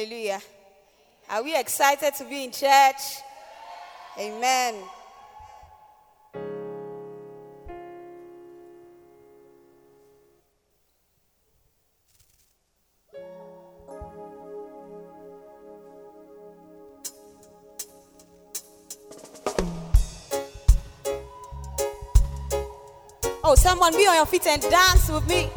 Hallelujah. Are we excited to be in church? Amen. Oh, someone be on your feet and dance with me.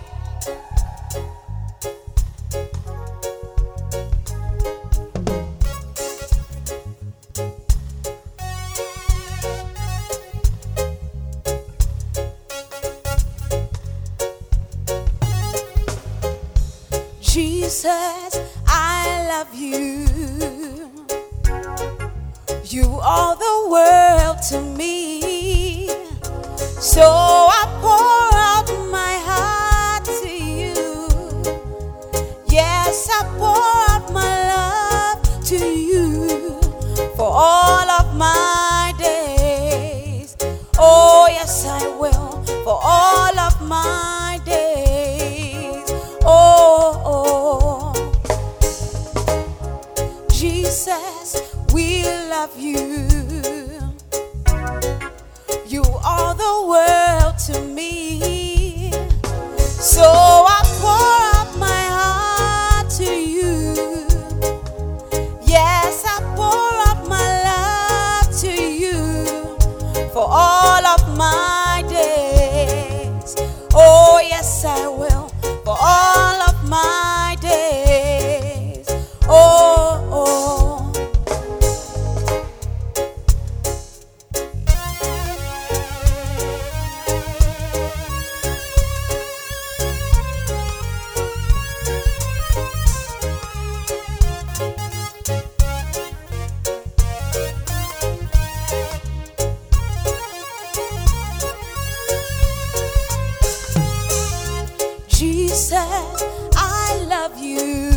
Love you. You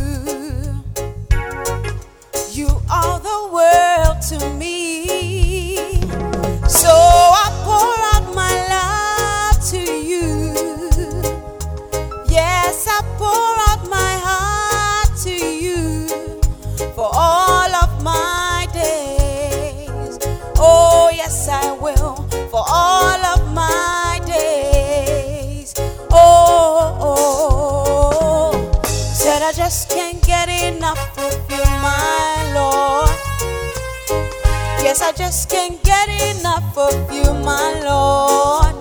just can't get enough of you, my Lord.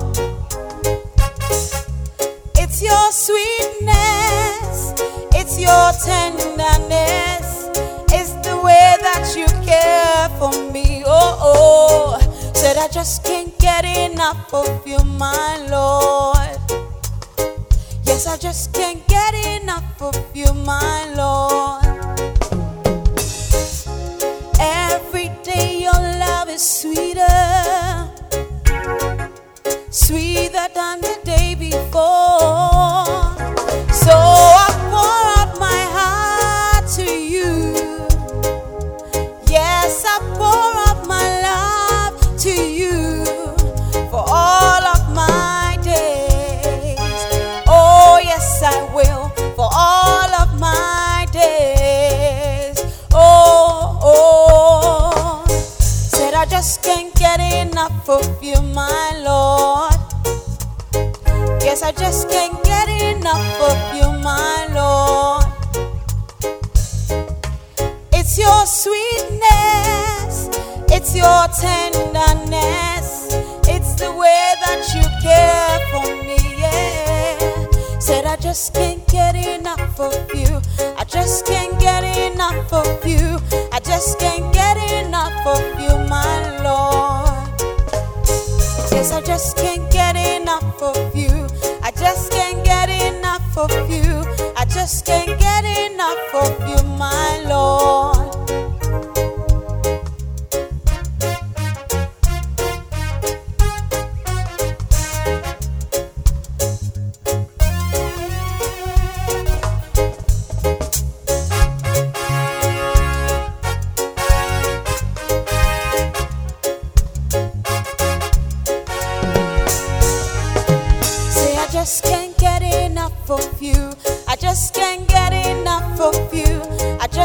It's your sweetness, it's your tenderness, it's the way that you care for me. Oh, oh, said I just can't get enough of you, my Lord. Yes, I just can't get enough of you, my Lord.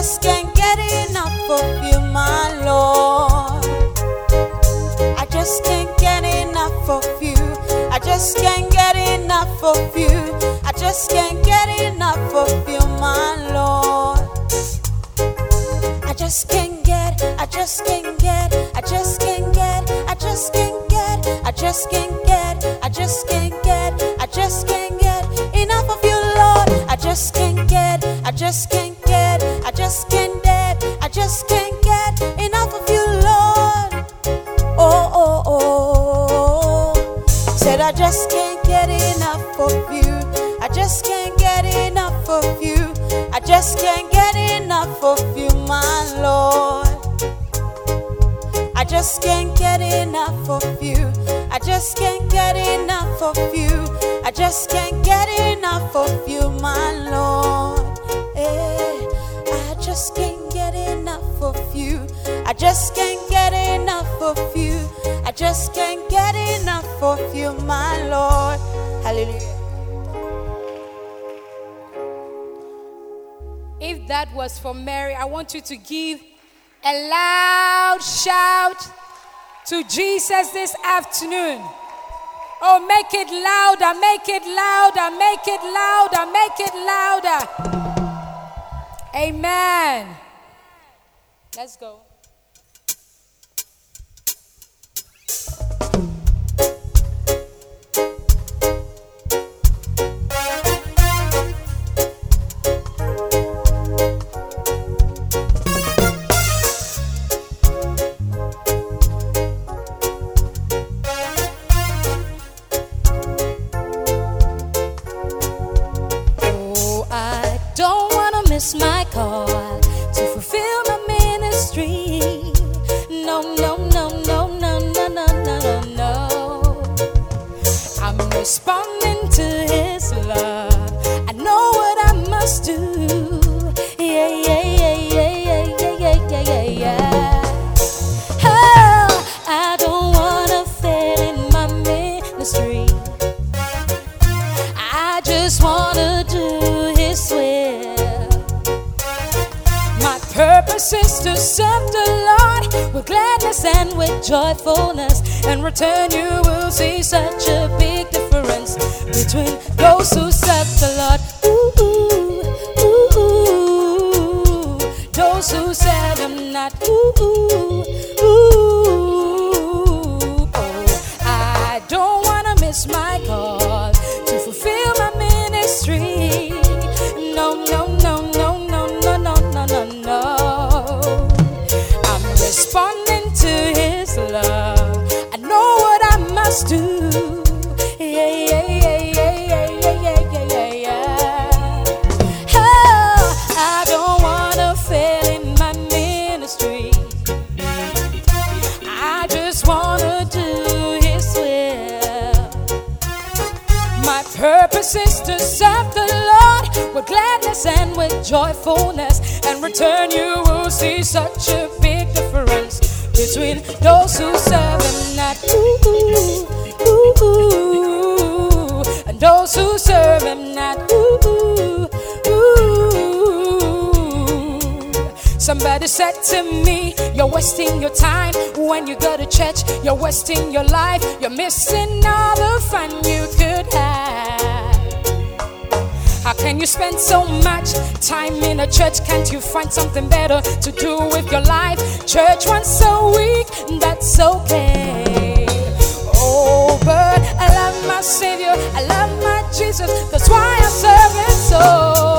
Just can't get enough of you, my Lord. I just can't get enough of you. I just can't get enough of you. I just can't get enough of you, my Lord. I just can't get, I just can't get, I just can't get, I just can't get, I just can't get, I just can't get, I just can't get enough of you, Lord. I just can't get, I just can't just can't get enough of you, my Lord. I just can't get enough of you. I just can't get enough of you. I just can't get enough of you, my Lord. Eh, I just can't get enough of you. I just can't get enough of you. I just can't get enough of you, my Lord. Hallelujah. That was for Mary, I want you to give a loud shout to Jesus this afternoon. Oh, make it louder, make it louder, make it louder, make it louder. Amen. Let's go. 哦。Said to me, You're wasting your time when you go to church. You're wasting your life. You're missing all the fun you could have. How can you spend so much time in a church? Can't you find something better to do with your life? Church once a week, that's okay. Oh, but I love my Savior, I love my Jesus, that's why I serve Him so.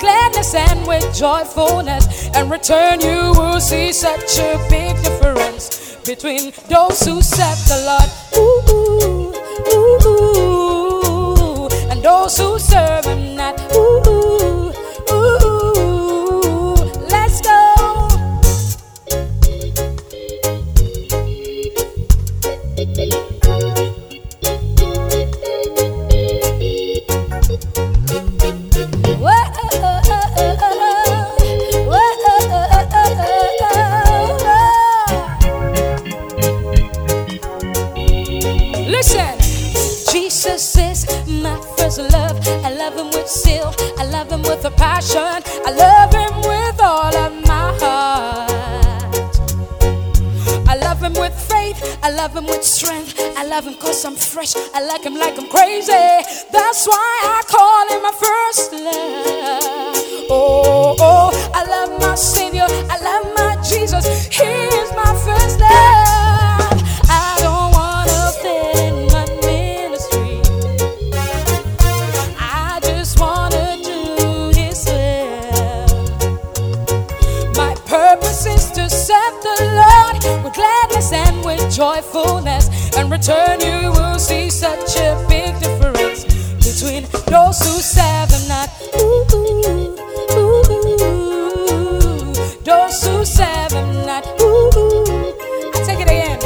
Gladness and with joyfulness. And return, you will see such a big difference between those who serve the Lord ooh, ooh, ooh, and those who serve Him not. Ooh, I like him like I'm crazy. That's why I call him my first love. Oh, oh, I love my Savior. I love my Jesus. He is my first love. I don't wanna fit my ministry. I just wanna do His will. My purpose is to serve the Lord with gladness and with joyfulness. And return, you will see such a big difference between those who serve Him not. Ooh, ooh, ooh, those who serve Him not. I take it again.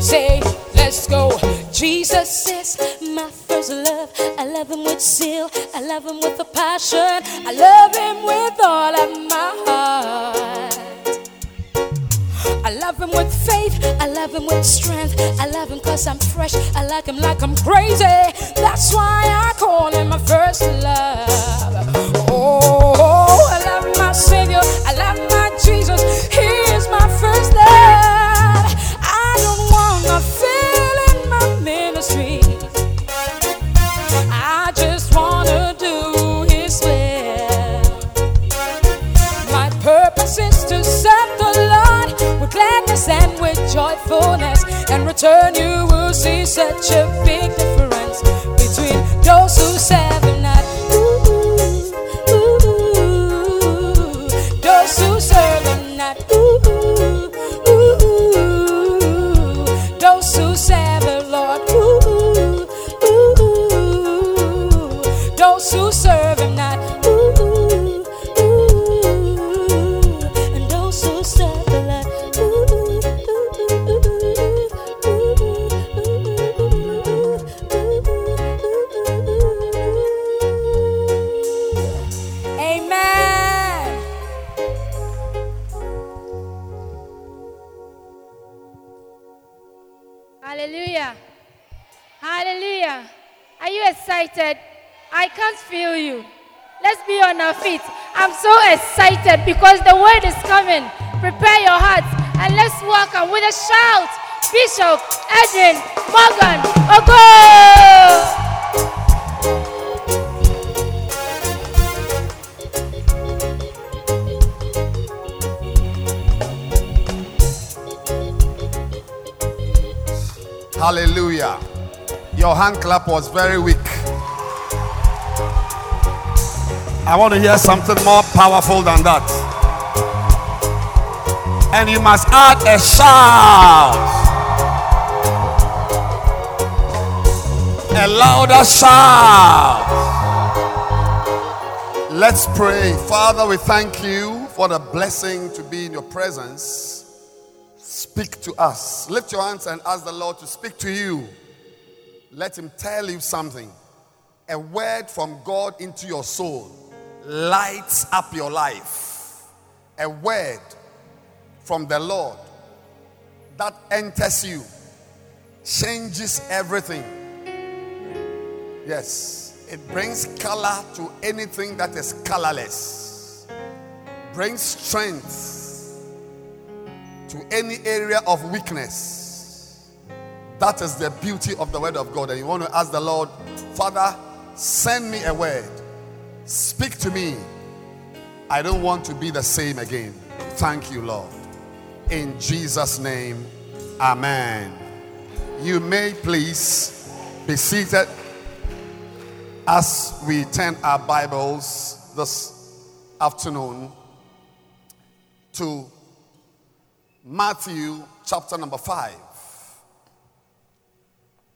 Say, let's go. Jesus is my first love. I love him with zeal. I love him with a passion. I love him with all of my love him with strength. I love him cause I'm fresh. I like him like I'm crazy. That's why I call him my first love. Oh, I love my Savior. I love my Jesus. Such a big difference between those who serve Bishop Edwin Morgan Ogo. Hallelujah. Your hand clap was very weak. I want to hear something more powerful than that. And you must add a shout. A louder shout. Let's pray. Father, we thank you for the blessing to be in your presence. Speak to us. Lift your hands and ask the Lord to speak to you. Let Him tell you something. A word from God into your soul lights up your life. A word from the Lord that enters you, changes everything. Yes, it brings color to anything that is colorless, brings strength to any area of weakness. That is the beauty of the word of God. And you want to ask the Lord, Father, send me a word. Speak to me. I don't want to be the same again. Thank you, Lord. In Jesus' name, Amen. You may please be seated as we turn our Bibles this afternoon to Matthew chapter number 5.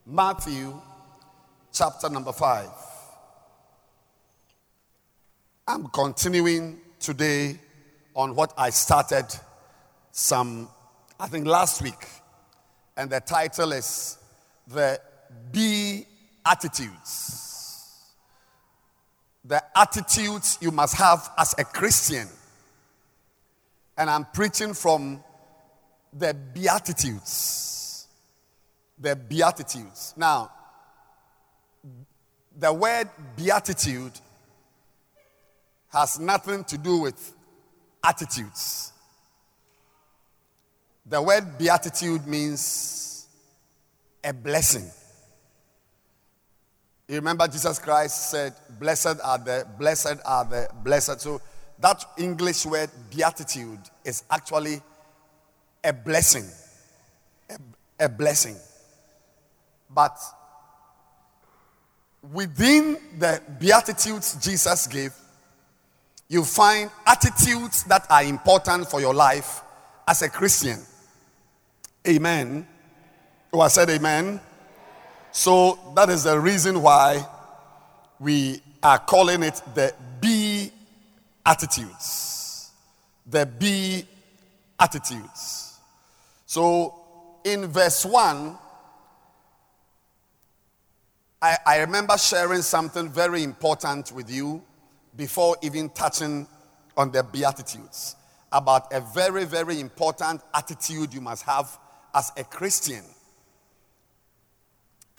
Matthew chapter number 5. I'm continuing today on what I started some, I think last week. And the title is The Be Attitudes. The attitudes you must have as a Christian. And I'm preaching from the Beatitudes. The Beatitudes. Now, the word beatitude has nothing to do with attitudes. The word beatitude means a blessing. You remember Jesus Christ said, Blessed are the, blessed are the, blessed. So that English word beatitude is actually a blessing. A, a blessing. But within the beatitudes Jesus gave, you find attitudes that are important for your life as a Christian. Amen. Oh, I said amen. So that is the reason why we are calling it the B attitudes. The B attitudes. So in verse 1, I, I remember sharing something very important with you before even touching on the Beatitudes about a very, very important attitude you must have as a Christian.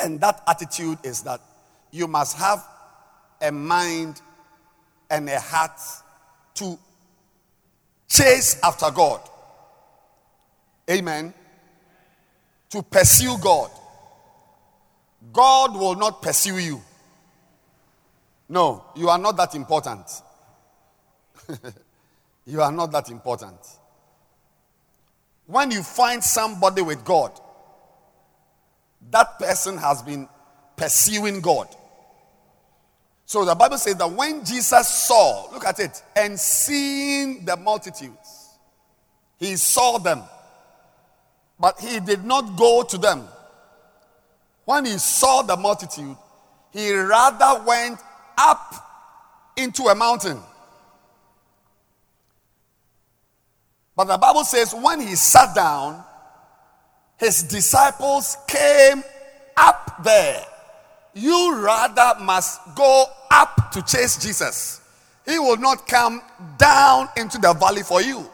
And that attitude is that you must have a mind and a heart to chase after God. Amen. To pursue God. God will not pursue you. No, you are not that important. you are not that important. When you find somebody with God, that person has been pursuing God. So the Bible says that when Jesus saw, look at it, and seeing the multitudes, he saw them, but he did not go to them. When he saw the multitude, he rather went up into a mountain. But the Bible says when he sat down, his disciples came up there. You rather must go up to chase Jesus. He will not come down into the valley for you.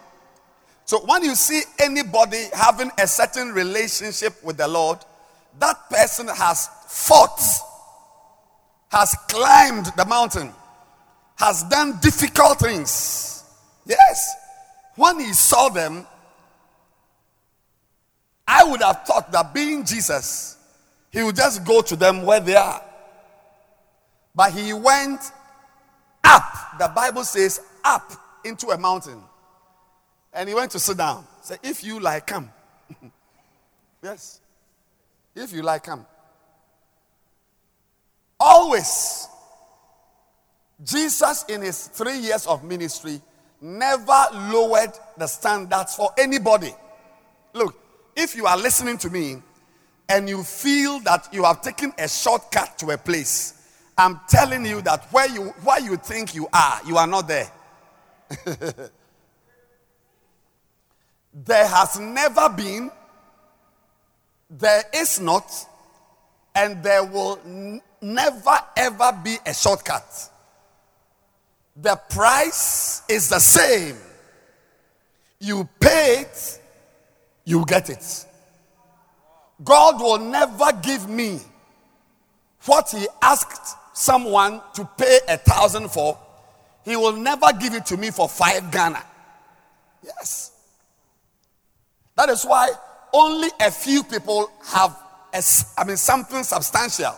So when you see anybody having a certain relationship with the Lord, that person has fought has climbed the mountain, has done difficult things. Yes. When he saw them, I would have thought that being Jesus, he would just go to them where they are. But he went up. The Bible says up into a mountain. And he went to sit down. Say, if you like, come. yes. If you like, come. Always. Jesus, in his three years of ministry, never lowered the standards for anybody. Look, if you are listening to me and you feel that you have taken a shortcut to a place, I'm telling you that where you where you think you are, you are not there. there has never been, there is not, and there will n- never ever be a shortcut. The price is the same. You pay it, you get it. God will never give me what He asked someone to pay a thousand for. He will never give it to me for five Ghana. Yes. That is why only a few people have, a, I mean, something substantial.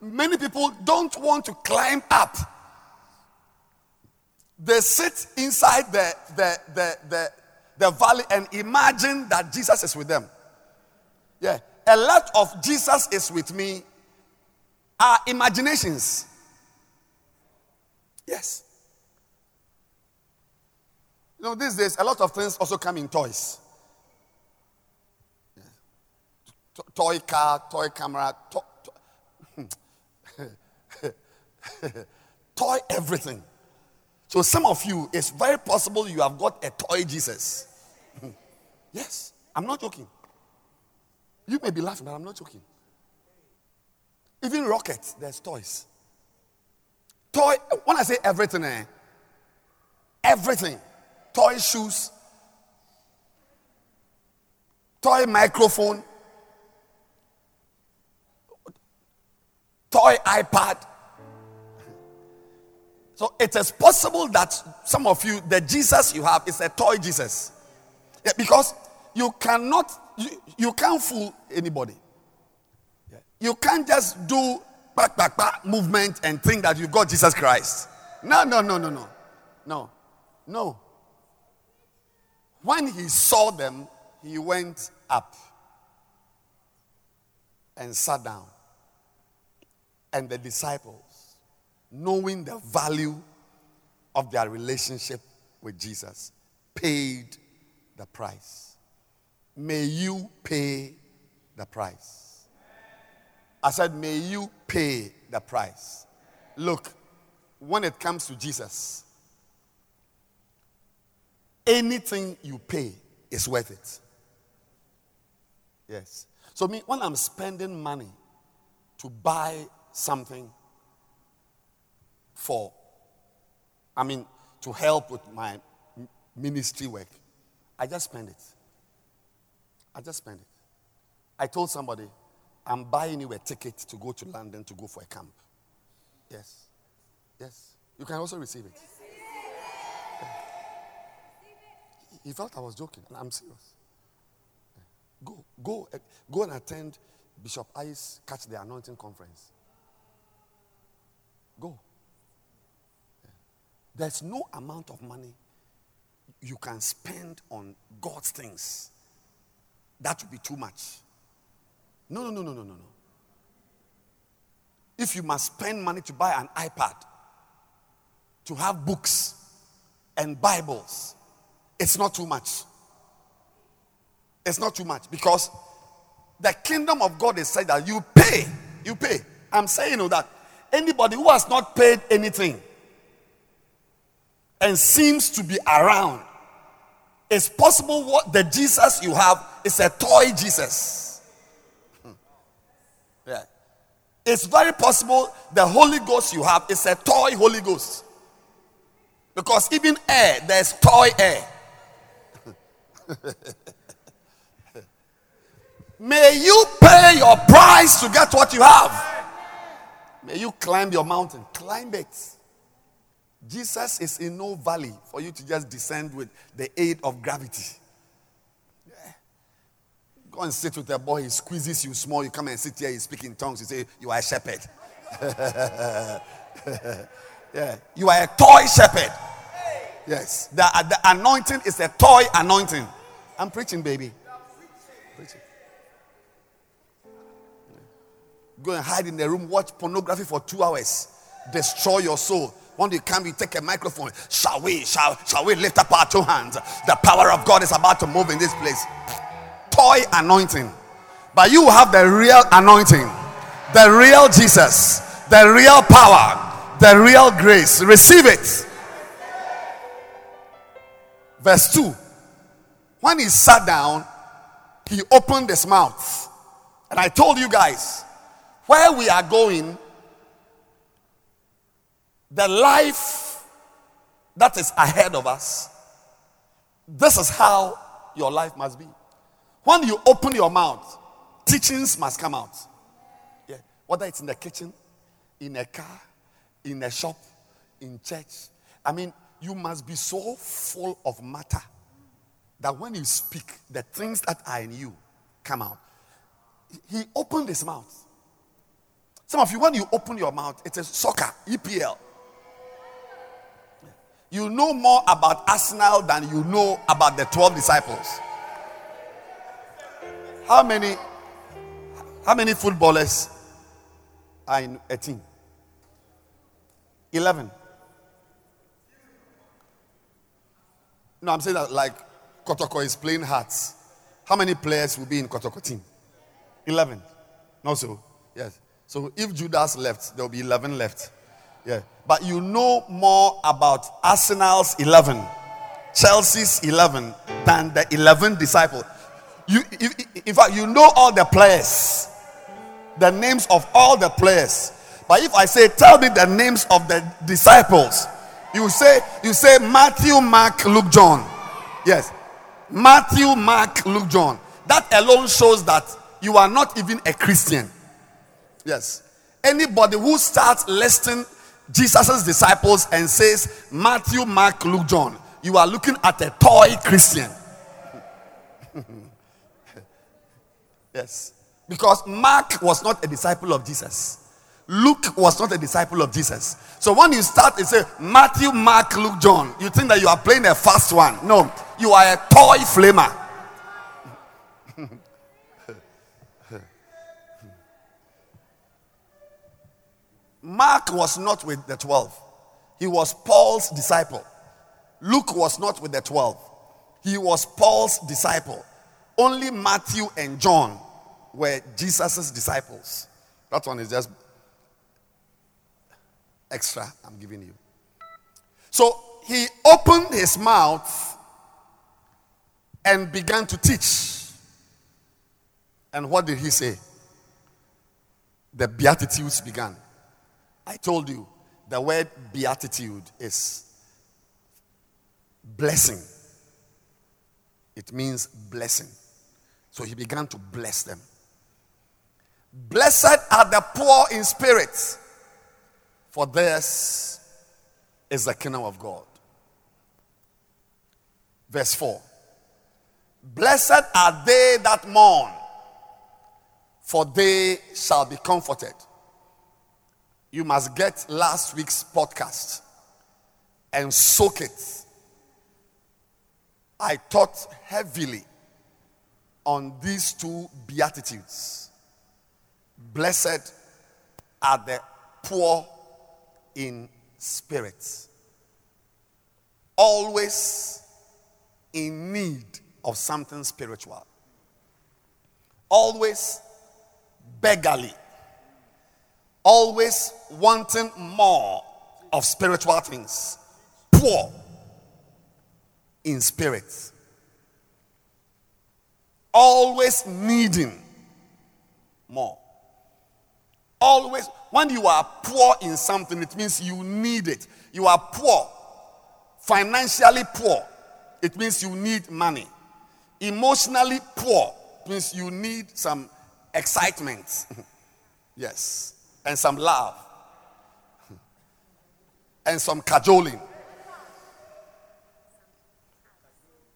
Many people don't want to climb up. They sit inside the, the, the, the, the valley and imagine that Jesus is with them. Yeah. A lot of Jesus is with me are imaginations. Yes. You know, these days, a lot of things also come in toys. To- toy car, toy camera, to- to- toy everything. So some of you, it's very possible you have got a toy Jesus. yes, I'm not joking. You may be laughing, but I'm not joking. Even rockets, there's toys. Toy, when I say everything, eh, everything. Toy shoes, toy microphone, toy iPad. So it is possible that some of you, the Jesus you have is a toy Jesus. Yeah, because you cannot, you, you can't fool anybody. Yeah. You can't just do back, back, back movement and think that you've got Jesus Christ. No, no, no, no, no. No, no. When he saw them, he went up and sat down. And the disciples, knowing the value of their relationship with Jesus, paid the price. May you pay the price. I said, May you pay the price. Look, when it comes to Jesus, anything you pay is worth it. Yes. So, me, when I'm spending money to buy something for, I mean, to help with my ministry work, I just spend it. I just spend it. I told somebody, I'm buying you a ticket to go to London to go for a camp. Yes. Yes. You can also receive it. He felt I was joking, and I'm serious. Go, go, go and attend Bishop Ice Catch the Anointing Conference. Go. There's no amount of money you can spend on God's things. That would be too much. No, no, no, no, no, no, no. If you must spend money to buy an iPad, to have books and Bibles, it's not too much. It's not too much because the kingdom of God is said that you pay. You pay. I'm saying you know, that anybody who has not paid anything and seems to be around, it's possible what the Jesus you have is a toy Jesus. Hmm. Yeah. It's very possible the Holy Ghost you have is a toy Holy Ghost. Because even air, there's toy air. May you pay your price to get what you have. May you climb your mountain. Climb it. Jesus is in no valley for you to just descend with the aid of gravity. Yeah. Go and sit with a boy, he squeezes you small. You come and sit here, you speak in tongues. You say, You are a shepherd. yeah. You are a toy shepherd. Yes. The, uh, the anointing is a toy anointing. I'm preaching, baby. Preaching. Go and hide in the room, watch pornography for two hours, destroy your soul. When you come, you take a microphone. Shall we? Shall, shall we lift up our two hands? The power of God is about to move in this place. Toy anointing. But you have the real anointing, the real Jesus, the real power, the real grace. Receive it. Verse 2. When he sat down, he opened his mouth. And I told you guys, where we are going, the life that is ahead of us, this is how your life must be. When you open your mouth, teachings must come out. Yeah. Whether it's in the kitchen, in a car, in a shop, in church. I mean, you must be so full of matter that when you speak, the things that are in you come out. He opened his mouth. Some of you, when you open your mouth, it is soccer, EPL. You know more about Arsenal than you know about the 12 disciples. How many how many footballers are in a team? 11. No, I'm saying that like Kotoko is playing hearts. How many players will be in Kotoko team? 11. No, so, yes. So if Judas left, there will be 11 left. Yeah. But you know more about Arsenal's 11, Chelsea's 11 than the 11 disciples. You, in fact, you know all the players, the names of all the players. But if I say, tell me the names of the disciples, you say, you say Matthew, Mark, Luke, John. Yes. Matthew, Mark, Luke, John. That alone shows that you are not even a Christian. Yes. Anybody who starts listing Jesus' disciples and says Matthew, Mark, Luke, John, you are looking at a toy Christian. yes. Because Mark was not a disciple of Jesus. Luke was not a disciple of Jesus. So when you start and say Matthew, Mark, Luke, John, you think that you are playing a fast one. No, you are a toy flamer. Mark was not with the 12. He was Paul's disciple. Luke was not with the 12. He was Paul's disciple. Only Matthew and John were Jesus' disciples. That one is just extra I'm giving you. So he opened his mouth and began to teach. And what did he say? The Beatitudes began. I told you the word beatitude is blessing. It means blessing. So he began to bless them. Blessed are the poor in spirit, for theirs is the kingdom of God. Verse 4 Blessed are they that mourn, for they shall be comforted you must get last week's podcast and soak it. I taught heavily on these two beatitudes. Blessed are the poor in spirit, always in need of something spiritual, always beggarly always wanting more of spiritual things, poor in spirit, always needing more. Always, when you are poor in something, it means you need it. You are poor, financially poor, it means you need money. Emotionally poor means you need some excitement. yes and some love and some cajoling.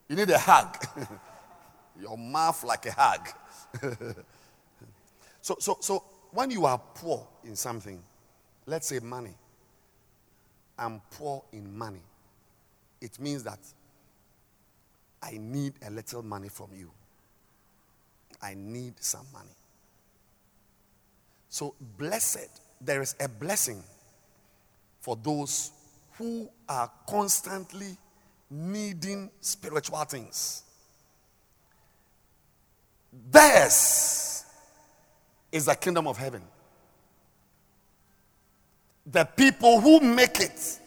You need a hug. Your mouth like a hug. so, so, so when you are poor in something, let's say money, I'm poor in money. It means that I need a little money from you. I need some money. So, blessed, there is a blessing for those who are constantly needing spiritual things. This is the kingdom of heaven. The people who make it,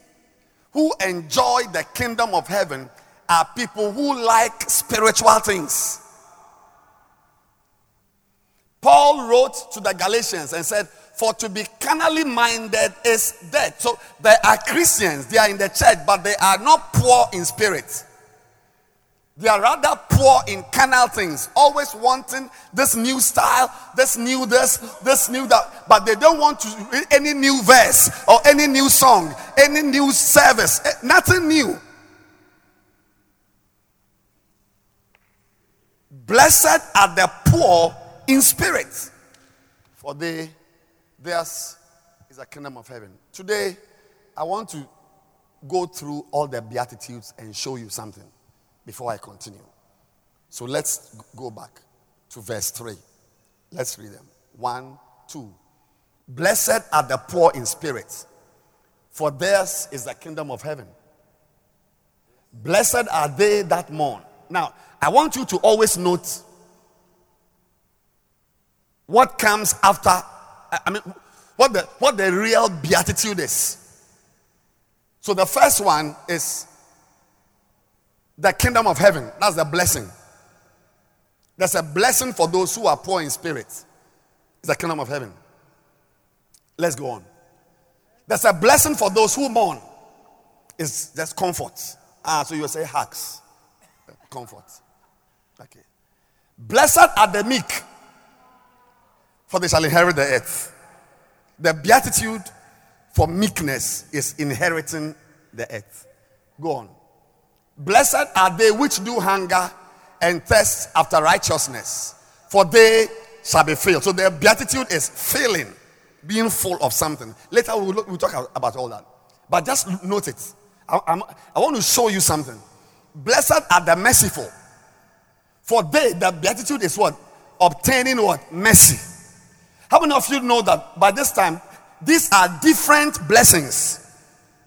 who enjoy the kingdom of heaven, are people who like spiritual things. Paul wrote to the Galatians and said, For to be carnally minded is death. So there are Christians, they are in the church, but they are not poor in spirit. They are rather poor in carnal things, always wanting this new style, this new this, this new that, but they don't want to read any new verse or any new song, any new service, eh, nothing new. Blessed are the poor in spirit. For they, theirs is a kingdom of heaven. Today, I want to go through all the Beatitudes and show you something before I continue. So let's go back to verse 3. Let's read them. One, two. Blessed are the poor in spirit, for theirs is the kingdom of heaven. Blessed are they that mourn. Now, I want you to always note what comes after, I mean, what the, what the real beatitude is. So the first one is the kingdom of heaven. That's the blessing. There's a blessing for those who are poor in spirit. It's the kingdom of heaven. Let's go on. There's a blessing for those who mourn. It's just comfort. Ah, so you say hugs. Comfort. Okay. Blessed are the meek, for they shall inherit the earth. The beatitude for meekness is inheriting the earth. Go on. Blessed are they which do hunger and thirst after righteousness, for they shall be filled. So the beatitude is filling, being full of something. Later we'll, look, we'll talk about all that. But just note it. I, I want to show you something. Blessed are the merciful, for they, the beatitude is what? Obtaining what? Mercy. How many of you know that by this time, these are different blessings?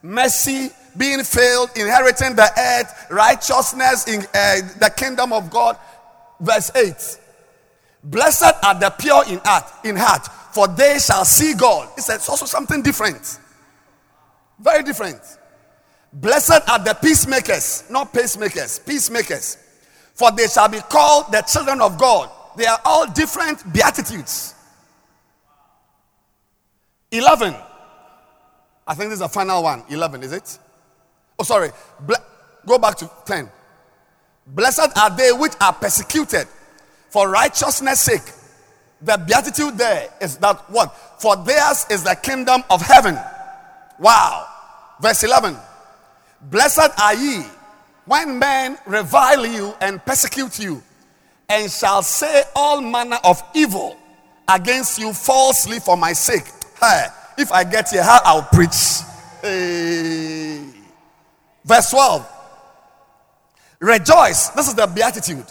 Mercy, being filled, inheriting the earth, righteousness in uh, the kingdom of God. Verse 8. Blessed are the pure in heart, in heart, for they shall see God. It's also something different. Very different. Blessed are the peacemakers, not pacemakers, peacemakers, for they shall be called the children of God. They are all different beatitudes. 11. I think this is the final one. 11, is it? Oh, sorry. Ble- go back to 10. Blessed are they which are persecuted for righteousness' sake. The beatitude there is that what? For theirs is the kingdom of heaven. Wow. Verse 11. Blessed are ye when men revile you and persecute you, and shall say all manner of evil against you falsely for my sake. Hey, if I get here, how I'll preach. Hey. Verse 12. Rejoice. This is the beatitude.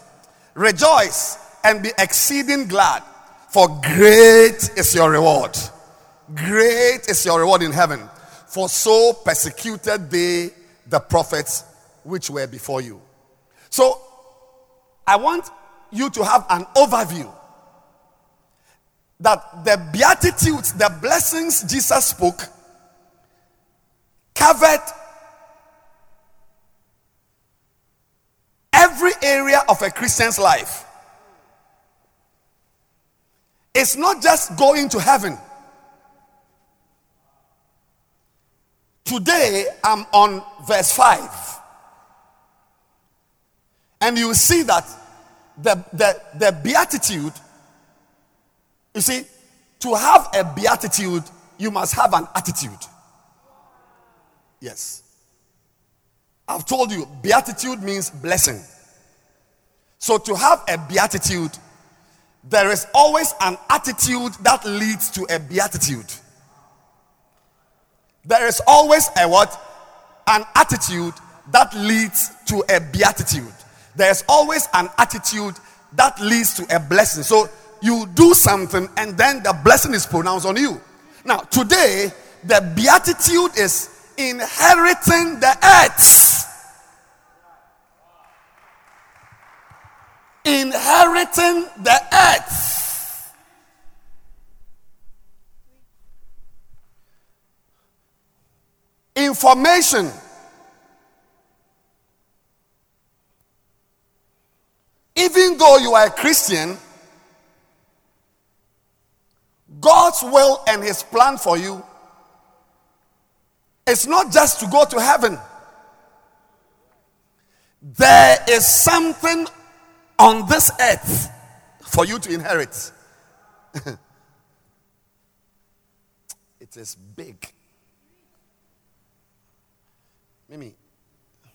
Rejoice and be exceeding glad, for great is your reward. Great is your reward in heaven. For so persecuted they the prophets which were before you. So, I want you to have an overview that the beatitudes, the blessings Jesus spoke, covered every area of a Christian's life. It's not just going to heaven. Today, I'm on verse 5. And you see that the, the, the beatitude, you see, to have a beatitude, you must have an attitude. Yes. I've told you, beatitude means blessing. So to have a beatitude, there is always an attitude that leads to a beatitude. There is always a what? An attitude that leads to a beatitude. There's always an attitude that leads to a blessing. So you do something and then the blessing is pronounced on you. Now, today, the beatitude is inheriting the earth. Inheriting the earth. Information even though you are a Christian, God's will and His plan for you is not just to go to heaven. There is something on this earth for you to inherit. it is big. Mimi,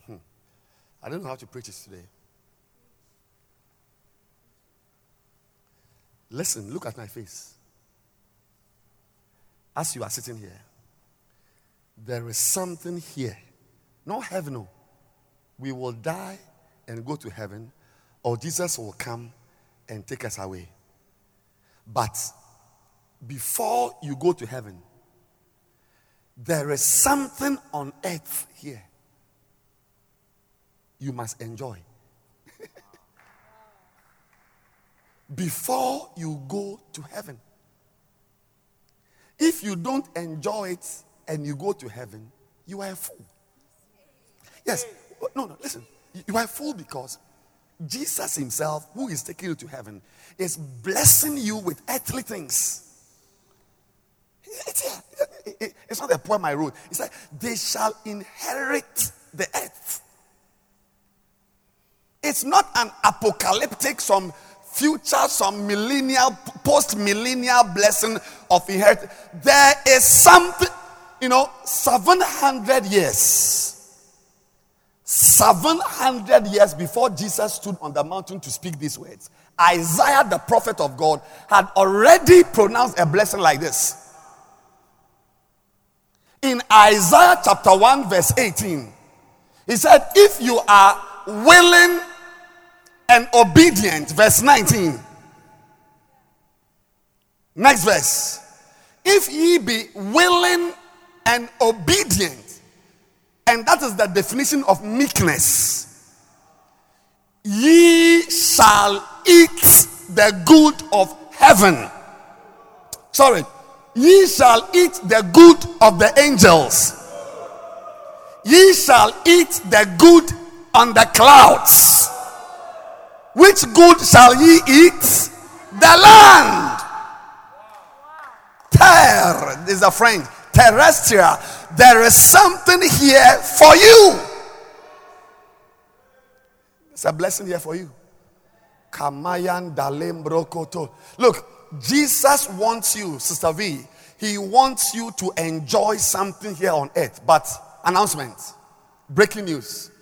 hmm, I don't know how to preach it today. Listen, look at my face. As you are sitting here, there is something here. Not heaven, no. We will die and go to heaven, or Jesus will come and take us away. But before you go to heaven, there is something on earth here. you must enjoy. Before you go to heaven. If you don't enjoy it and you go to heaven, you are a fool. Yes. No, no, listen. You are a fool because Jesus Himself, who is taking you to heaven, is blessing you with earthly things. It's, not a poem I wrote. It's like they shall inherit the earth. It's not an apocalyptic, some future, some millennial, post millennial blessing of inheritance. There is something, you know, 700 years. 700 years before Jesus stood on the mountain to speak these words, Isaiah, the prophet of God, had already pronounced a blessing like this. In Isaiah chapter 1, verse 18, he said, If you are willing and obedient, verse 19. Next verse. If ye be willing and obedient, and that is the definition of meekness, ye shall eat the good of heaven. Sorry, ye shall eat the good of the angels. Ye shall eat the good on the clouds. Which good shall ye eat? The land. Ter is a friend. Terrestrial. There is something here for you. It's a blessing here for you. Kamayan Dalem Brokoto. Look, Jesus wants you, Sister V. He wants you to enjoy something here on earth. But, announcement, breaking news.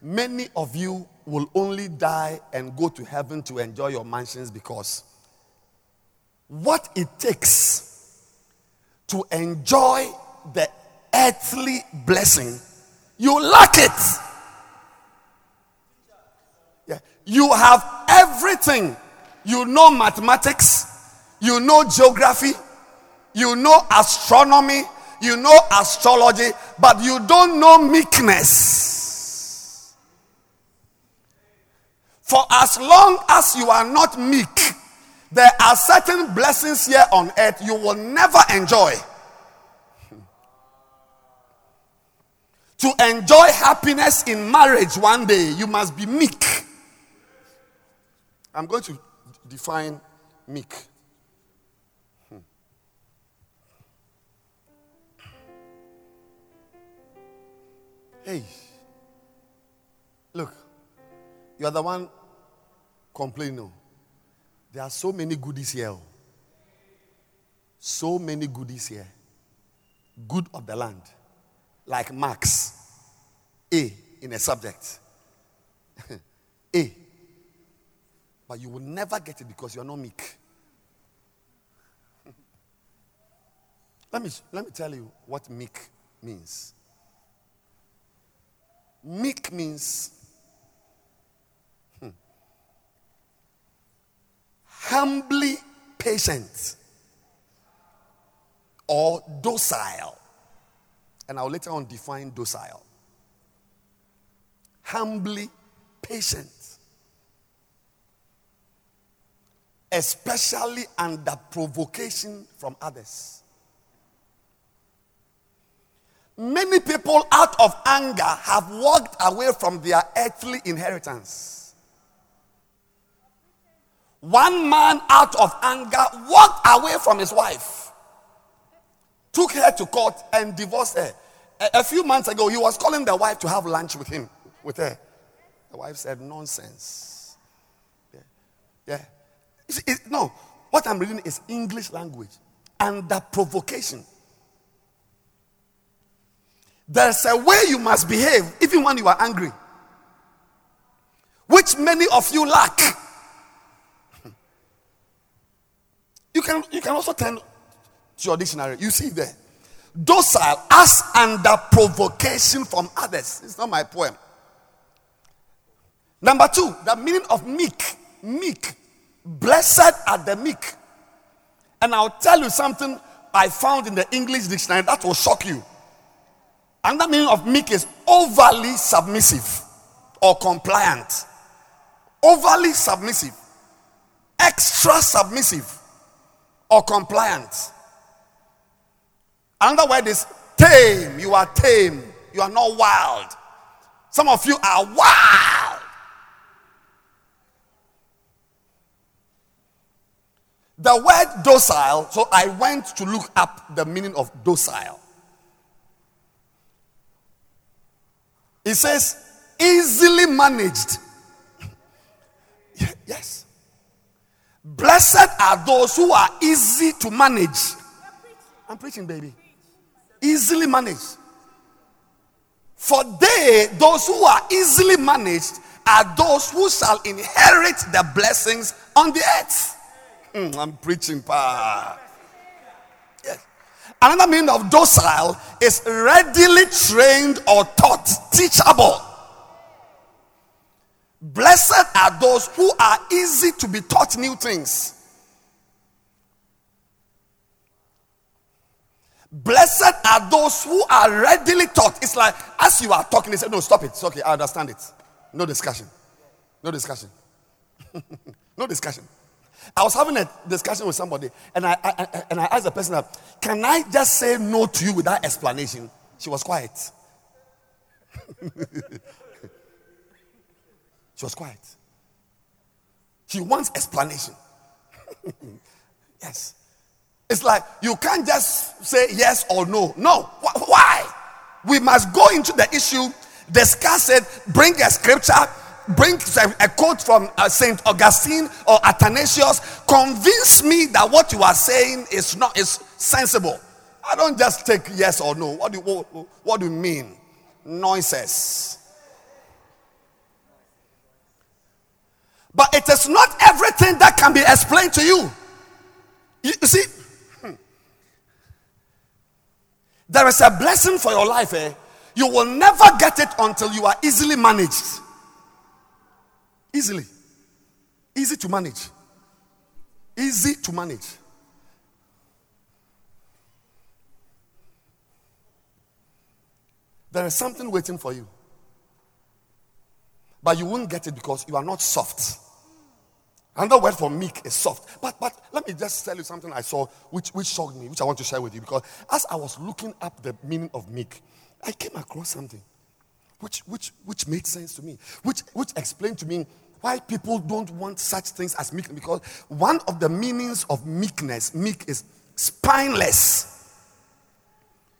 Many of you will only die and go to heaven to enjoy your mansions because what it takes to enjoy the earthly blessing, you lack it. Yeah. You have everything. You know mathematics, you know geography, you know astronomy, you know astrology, but you don't know meekness. For as long as you are not meek, there are certain blessings here on earth you will never enjoy. To enjoy happiness in marriage one day, you must be meek. I'm going to define meek. Hmm. Hey, look, you are the one complaining. Oh. There are so many goodies here. Oh. So many goodies here. Good of the land. Like marks. A in a subject. a. But you will never get it because you're not meek. let, me, let me tell you what meek means. Meek means humbly patient or docile. And I'll later on define docile. Humbly patient. Especially under provocation from others. Many people, out of anger, have walked away from their earthly inheritance. One man, out of anger, walked away from his wife, took her to court, and divorced her. A, a, few months ago, he was calling the wife to have lunch with him, with her. The wife said, Nonsense. Yeah. yeah. no, what I'm reading is English language under provocation. There's a way you must behave, even when you are angry, which many of you lack. You can, you can also turn to your dictionary. You see there. Docile as under provocation from others. It's not my poem. Number two, the meaning of meek. Meek. Blessed are the meek. And I'll tell you something I found in the English dictionary that will shock you. And the meaning of meek is overly submissive or compliant, overly submissive, extra submissive, or compliant. Another word is tame. You are tame. You are not wild. Some of you are wild. The word docile, so I went to look up the meaning of docile. It says easily managed. yes. Blessed are those who are easy to manage. I'm preaching, baby. Easily managed. For they, those who are easily managed, are those who shall inherit the blessings on the earth. Mm, I'm preaching, pa. Yes. Another meaning of docile is readily trained or taught, teachable. Blessed are those who are easy to be taught new things. Blessed are those who are readily taught. It's like as you are talking, they say, No, stop it. It's okay. I understand it. No discussion. No discussion. no discussion. I was having a discussion with somebody, and I, I, and I asked the person, "Can I just say no to you without explanation?" She was quiet. she was quiet. She wants explanation. yes. It's like you can't just say yes or no. No. Why? We must go into the issue, discuss it, bring a scripture, bring a quote from uh, Saint Augustine or Athanasius, convince me that what you are saying is not is sensible. I don't just take yes or no. What do what, what do you mean? Noises. But it is not everything that can be explained to you. You see, hmm. there is a blessing for your life. Eh? You will never get it until you are easily managed. Easily. Easy to manage. Easy to manage. There is something waiting for you. But you won't get it because you are not soft. Another word for meek is soft. But but let me just tell you something I saw which, which shocked me, which I want to share with you. Because as I was looking up the meaning of meek, I came across something which which which made sense to me, which which explained to me why people don't want such things as meekness. Because one of the meanings of meekness meek is spineless.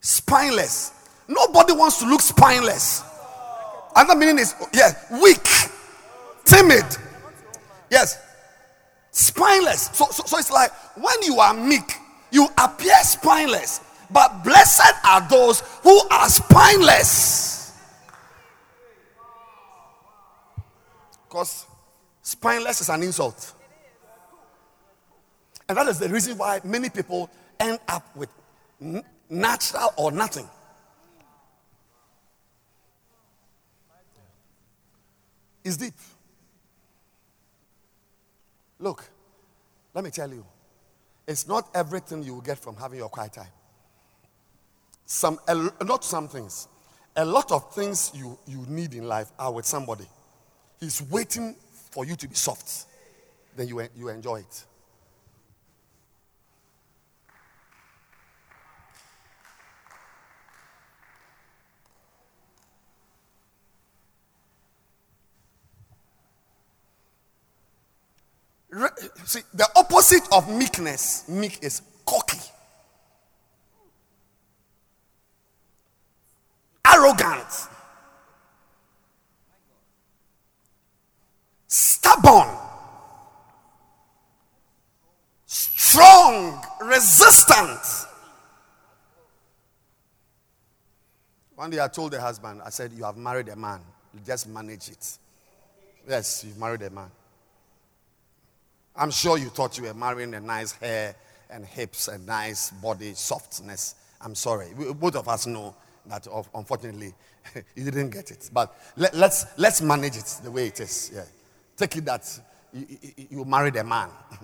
Spineless. Nobody wants to look spineless. Another meaning is yeah weak timid. Yes spineless so, so, so it's like when you are meek you appear spineless but blessed are those who are spineless because Spineless is an insult. And that is the reason why many people end up with n- natural or nothing. It's deep. Look, let me tell you, it's not everything you will get from having your quiet time. Some, not some things. A lot of things you, you need in life are with somebody. He's waiting for you to be soft, then you, you enjoy it. See, the opposite of meekness, meek is cocky, arrogant. stubborn, strong, resistant. One day I told the husband, I said, You have married a man, you just manage it. Yes, you've married a man. I'm sure you thought you were marrying a nice hair and hips and nice body softness. I'm sorry. We, both of us know that unfortunately you didn't get it. But let, us let's, let's manage it the way it is. Yeah. Take it that you, you, you married a man.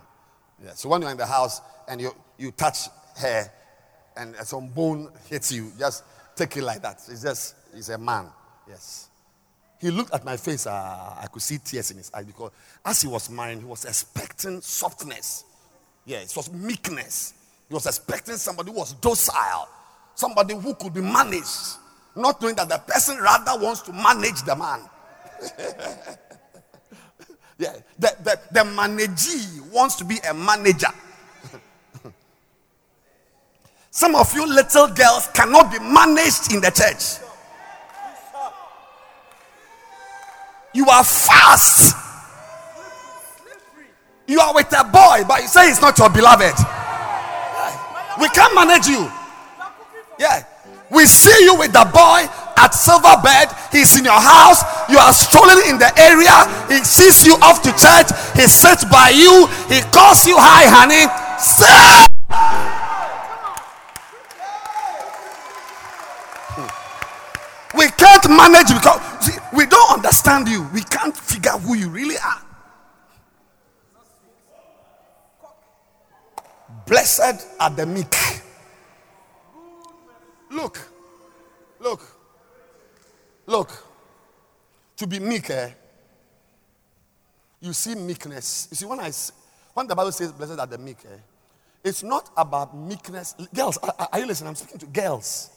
yeah. So when you're in the house and you, you touch hair and some bone hits you, just take it like that. It's just, he's a man. Yes. He looked at my face. Uh, I could see tears in his eyes because as he was marrying, he was expecting softness. Yeah, it was meekness. He was expecting somebody who was docile, somebody who could be managed, not knowing that the person rather wants to manage the man. yeah, the, the, the managee wants to be a manager. Some of you little girls cannot be managed in the church. You are fast. You are with a boy, but you say it's not your beloved. We can't manage you. Yeah. We see you with the boy at silver bed. He's in your house. You are strolling in the area. He sees you off to church. He sits by you. He calls you hi, honey. Say. We can't manage because we don't understand you. We can't figure who you really are. Blessed are the meek. Look, look, look. To be meek, eh? You see meekness. You see, when I when the Bible says blessed are the meek, eh? It's not about meekness. Girls, are, are you listening? I'm speaking to girls.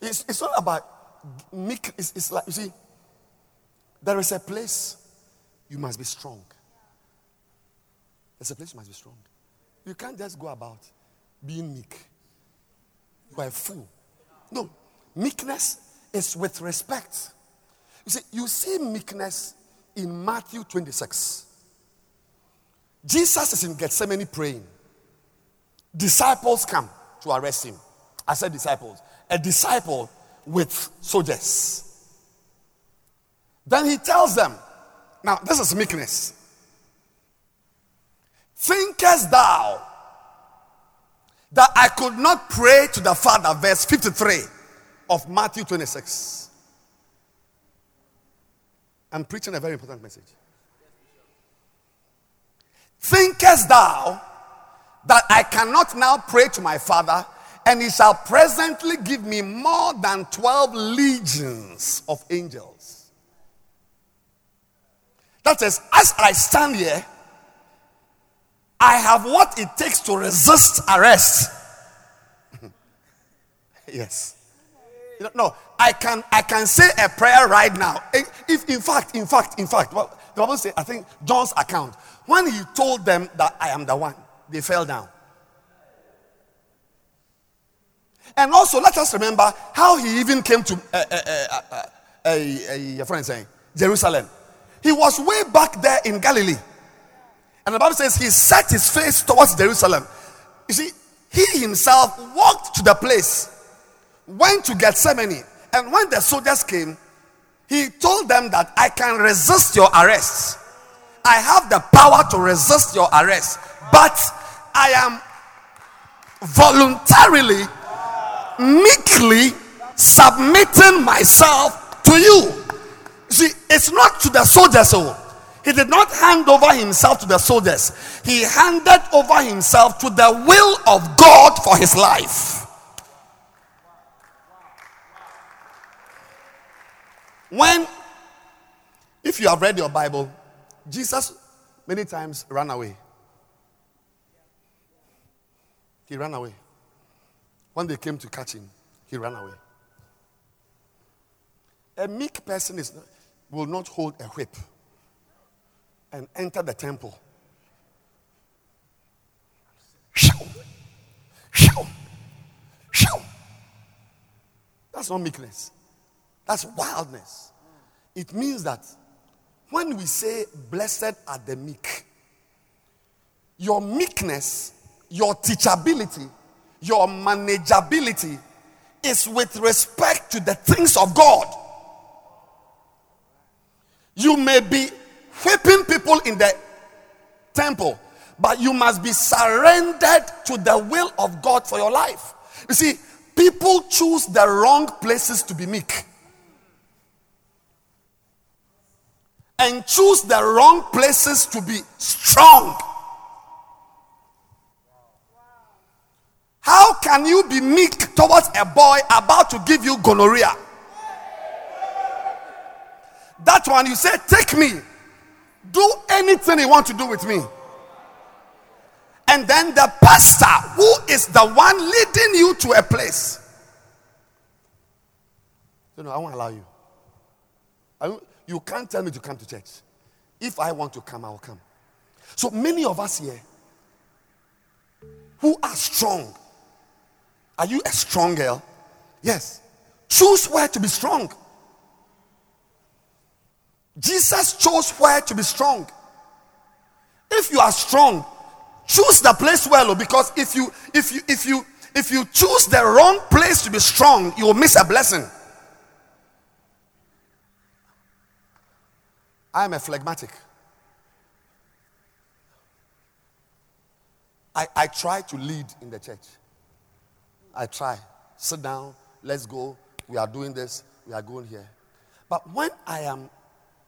It's, it's not about meek. is, it's like, you see, there is a place you must be strong. There's a place you must be strong. You can't just go about being meek. You are a fool. No, meekness is with respect. You see, you see meekness in Matthew 26. Jesus is in Gethsemane praying. Disciples come to arrest him. I said disciples. A disciple with soldiers. Then he tells them, now this is meekness. Thinkest thou that I could not pray to the Father, verse 53 of Matthew 26? I'm preaching a very important message. Thinkest thou that I cannot now pray to my Father, and he shall presently give me more than 12 legions of angels? That is, as I stand here, I have what it takes to resist arrest. yes. No, I can I can say a prayer right now. Eh, if in fact, in fact, in fact, well, the Bible says, I think John's account, when he told them that I am the one, they fell down. And also, let us remember how he even came to uh, uh, uh, uh a friend saying Jerusalem. He was way back there in Galilee. And the Bible says he set his face towards Jerusalem. You see, he himself walked to the place, went to Gethsemane, and when the soldiers came, he told them that I can resist your arrest. I have the power to resist your arrest, but I am voluntarily, meekly submitting myself to you. See, it's not to the soldiers. Oh. He did not hand over himself to the soldiers, he handed over himself to the will of God for his life. When, if you have read your Bible, Jesus many times ran away. He ran away. When they came to catch him, he ran away. A meek person is, will not hold a whip and enter the temple. That's not meekness. That's wildness. It means that when we say, Blessed are the meek, your meekness, your teachability, your manageability is with respect to the things of God. You may be whipping people in the temple, but you must be surrendered to the will of God for your life. You see, people choose the wrong places to be meek. And choose the wrong places to be strong. How can you be meek towards a boy about to give you gonorrhea? That one you say, Take me. Do anything you want to do with me. And then the pastor, who is the one leading you to a place. You know, I won't allow you. I, you can't tell me to come to church. If I want to come, I will come. So many of us here who are strong. Are you a strong girl? Yes. Choose where to be strong. Jesus chose where to be strong. If you are strong, choose the place well oh, because if you if you if you if you choose the wrong place to be strong, you will miss a blessing. I am a phlegmatic. I, I try to lead in the church. I try. Sit down, let's go. We are doing this, we are going here. But when I am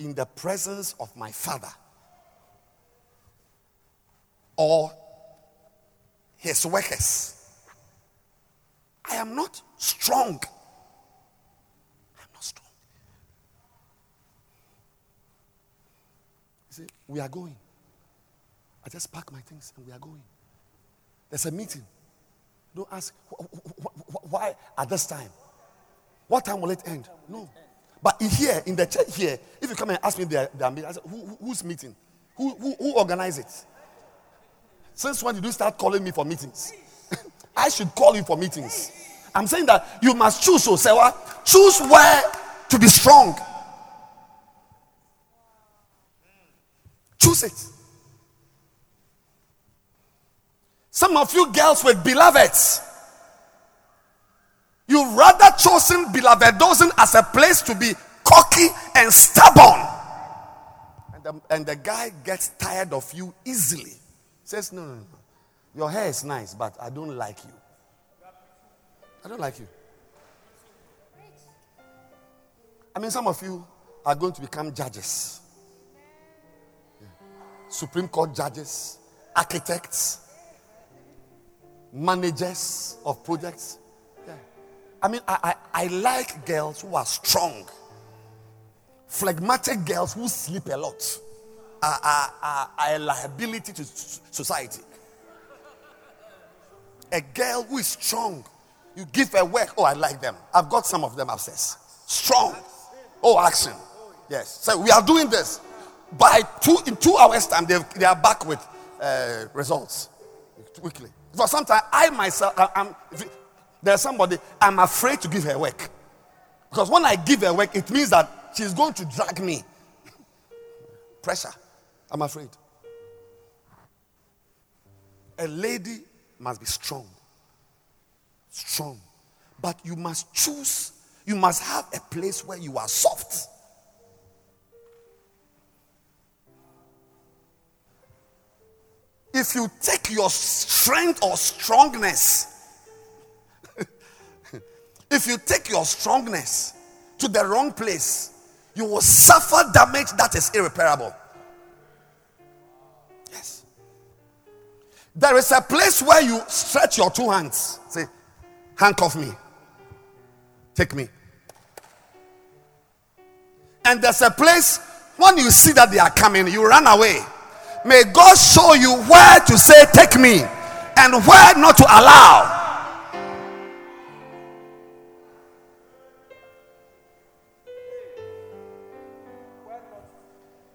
in the presence of my father or his workers, I am not strong. I'm not strong. You see, we are going. I just pack my things and we are going. There's a meeting. Don't ask why at this time. What time will it end? No. But here in the church here, if you come and ask me their meeting, I say, who, who's meeting? Who, who, who organized it? Since when did you start calling me for meetings? I should call you for meetings. I'm saying that you must choose, so say what? Choose where to be strong. Choose it. Some of you girls with beloveds, you rather chosen beloved as a place to be cocky and stubborn. And the, and the guy gets tired of you easily. Says, no, no, no. Your hair is nice, but I don't like you. I don't like you. I mean, some of you are going to become judges, yeah. Supreme Court judges, architects, managers of projects. Yeah. I mean, I, I, I like girls who are strong. Phlegmatic girls who sleep a lot are, are, are, are a liability to society. A girl who is strong, you give her work. Oh, I like them. I've got some of them upstairs. Strong. Oh, action. Yes. So we are doing this. By two in two hours' time, they, they are back with uh, results quickly. For sometimes I myself, I, am there's somebody, I'm afraid to give her work. Because when I give her work, it means that she's going to drag me. Pressure. I'm afraid. A lady must be strong. Strong. But you must choose, you must have a place where you are soft. If you take your strength or strongness, if you take your strongness to the wrong place, you will suffer damage that is irreparable. Yes. There is a place where you stretch your two hands. Say, handcuff me. Take me. And there's a place when you see that they are coming, you run away. May God show you where to say, Take me, and where not to allow.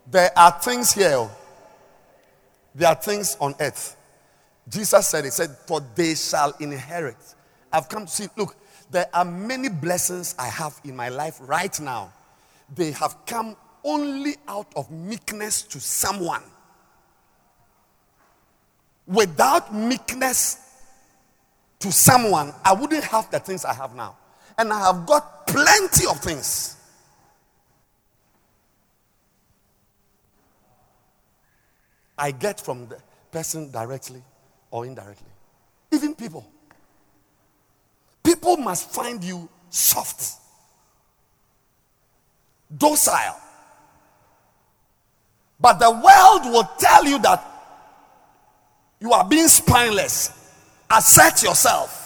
There are things here, there are things on earth. Jesus said, He said, For they shall inherit. I've come to see, look, there are many blessings I have in my life right now. They have come only out of meekness to someone without meekness to someone, I wouldn't have the things I have now. And I have got plenty of things. I get from the person directly or indirectly. Even people. People must find you soft, docile. But the world will tell you that you are being spineless. Assert yourself.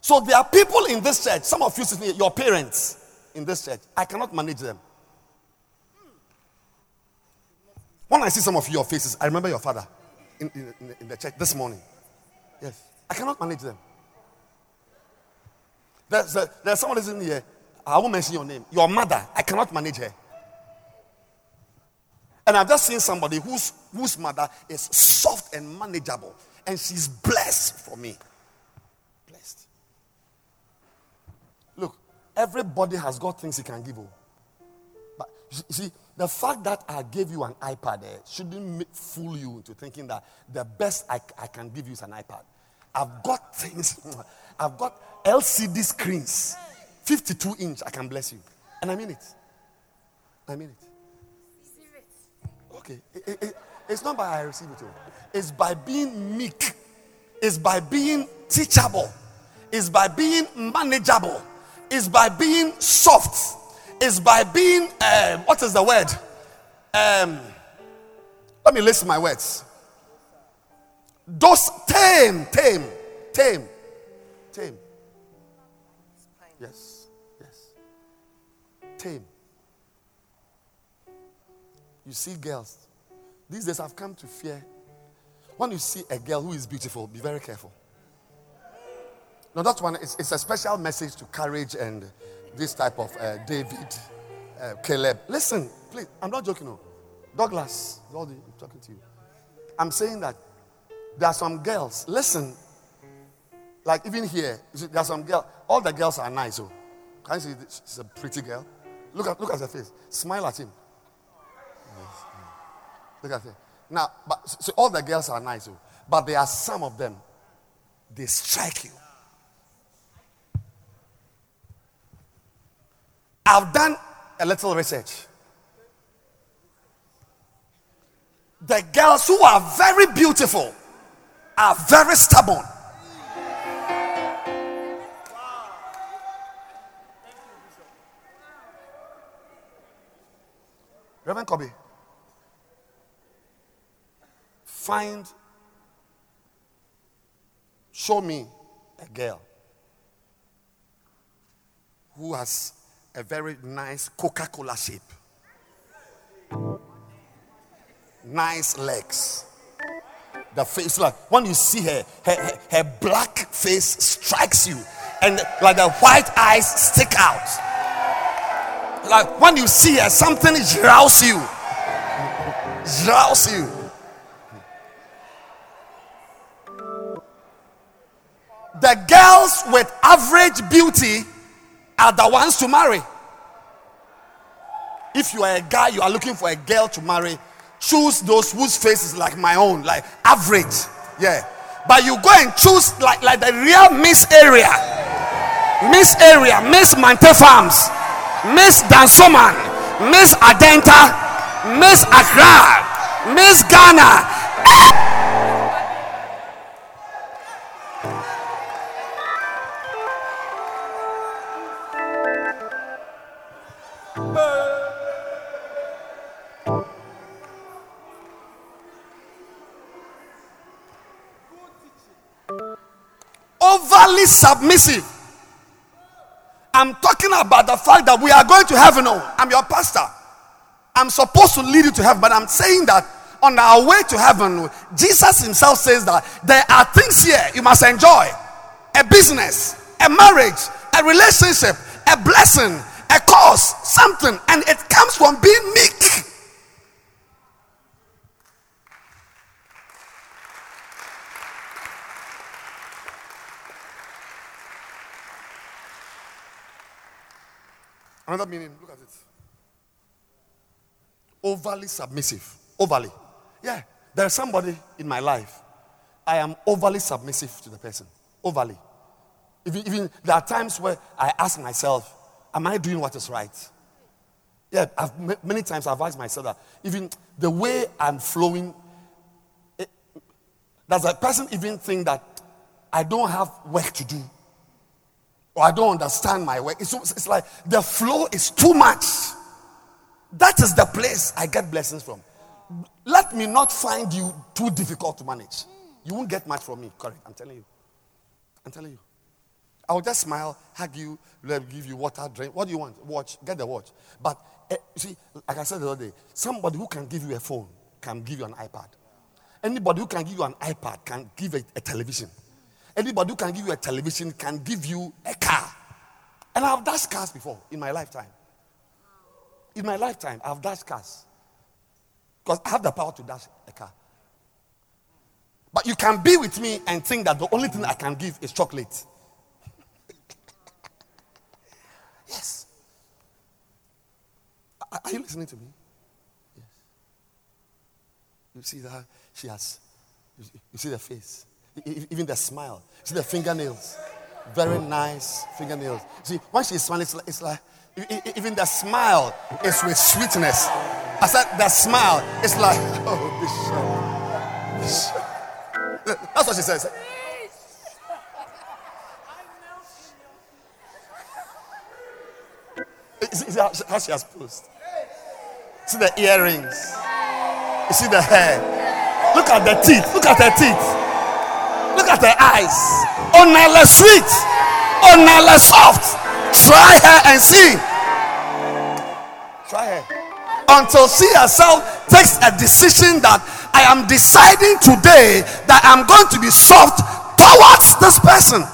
So there are people in this church, some of you, your parents in this church, I cannot manage them. When I see some of your faces, I remember your father in, in, in the church this morning. Yes, I cannot manage them. There's, a, there's someone in here. I won't mention your name. Your mother, I cannot manage her. And I've just seen somebody whose, whose mother is soft and manageable. And she's blessed for me. Blessed. Look, everybody has got things he can give you. But you see, the fact that I gave you an iPad eh, shouldn't fool you into thinking that the best I, I can give you is an iPad. I've got things, I've got LCD screens, 52 inch, I can bless you. And I mean it. I mean it. Okay. It, it, it's not by I receive it. It's by being meek. It's by being teachable. It's by being manageable. It's by being soft. It's by being, uh, what is the word? Um, let me list my words. Those tame, tame, tame, tame. You see girls. These days I've come to fear. When you see a girl who is beautiful, be very careful. Now that one is it's a special message to courage and this type of uh, David, uh, Caleb. Listen, please. I'm not joking. No. Douglas, I'm talking to you. I'm saying that there are some girls. Listen, like even here, there are some girls. All the girls are nice. Oh, can you see? She's a pretty girl. Look at look at her face. Smile at him. Look at it. Now, but so all the girls are nice, oh, but there are some of them, they strike you. I've done a little research. The girls who are very beautiful are very stubborn. Reverend Kobe, find, show me a girl who has a very nice Coca Cola shape, nice legs. The face, like when you see her, her, her, black face strikes you, and like the white eyes stick out. Like when you see her, something rouse you, rouse you. The girls with average beauty are the ones to marry. If you are a guy, you are looking for a girl to marry, choose those whose face is like my own, like average. Yeah. But you go and choose like, like the real Miss Area. Miss Area, Miss Mante Farms, Miss Dansoman, Miss Adenta, Miss Accra, Miss Ghana. Eh! Overly submissive. I'm talking about the fact that we are going to heaven. Oh, I'm your pastor. I'm supposed to lead you to heaven, but I'm saying that on our way to heaven, oh, Jesus himself says that there are things here you must enjoy a business, a marriage, a relationship, a blessing, a cause, something, and it comes from being meek. Another meaning, look at it. Overly submissive. Overly. Yeah, there's somebody in my life. I am overly submissive to the person. Overly. Even, even there are times where I ask myself, Am I doing what is right? Yeah, I've, many times I've asked myself that even the way I'm flowing, it, does a person even think that I don't have work to do? Or I don't understand my work. It's, it's like the flow is too much. That is the place I get blessings from. Let me not find you too difficult to manage. You won't get much from me. Correct. I'm telling you. I'm telling you. I will just smile, hug you, give you water, drink. What do you want? Watch, get the watch. But uh, see, like I said the other day, somebody who can give you a phone can give you an iPad. Anybody who can give you an iPad can give a, a television. Anybody who can give you a television can give you a car. And I've dashed cars before in my lifetime. In my lifetime, I've dashed cars. Because I have the power to dash a car. But you can be with me and think that the only thing I can give is chocolate. yes. Are you listening to me? Yes. You see that she has, you see the face, even the smile, see the fingernails, very nice fingernails. See, when she's smiling, it's like, it's like even the smile is with sweetness. I said the smile is like, oh, Bishop. That's what she says. See how she has posed. See the earrings. You see the hair. Look at the teeth. Look at her teeth. Look at her eyes. Oh, Nala sweet. Oh, Nala soft. Try her and see. Try her. Until she herself takes a decision that I am deciding today that I'm going to be soft towards this person.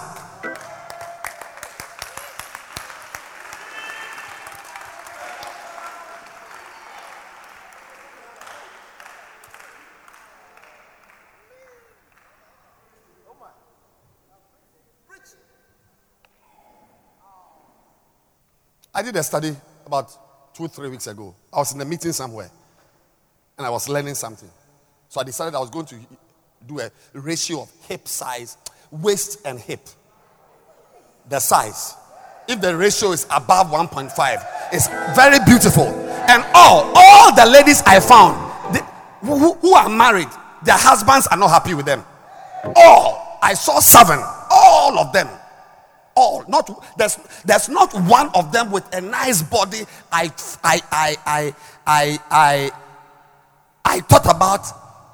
I did a study about two, three weeks ago. I was in a meeting somewhere and I was learning something. So I decided I was going to do a ratio of hip size, waist and hip. The size. If the ratio is above 1.5, it's very beautiful. And all, all the ladies I found they, who, who are married, their husbands are not happy with them. All. I saw seven. All of them. All. Not there's there's not one of them with a nice body. I I I I I I, I thought about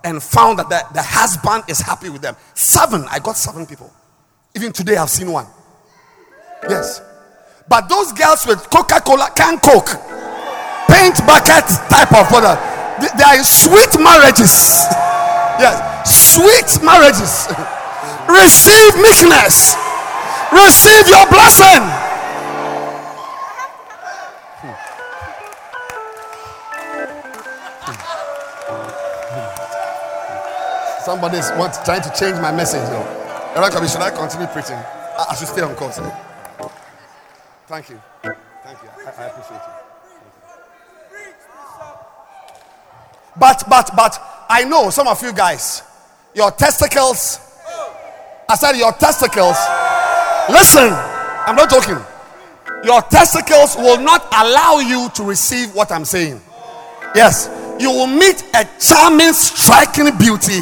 and found that the, the husband is happy with them. Seven. I got seven people. Even today, I've seen one. Yes. But those girls with Coca Cola can coke, paint bucket type of water, they, are sweet marriages. Yes. Sweet marriages. Receive meekness. Receive your blessing. Somebody is trying to change my message. Though. Should I continue preaching? I, should stay on course. Thank you. Thank you. I, I appreciate you. But, but, but, I know some of you guys, your testicles, I said your testicles, listen, I'm not joking. Your testicles will not allow you to receive what I'm saying. Yes, you will meet a charming, striking beauty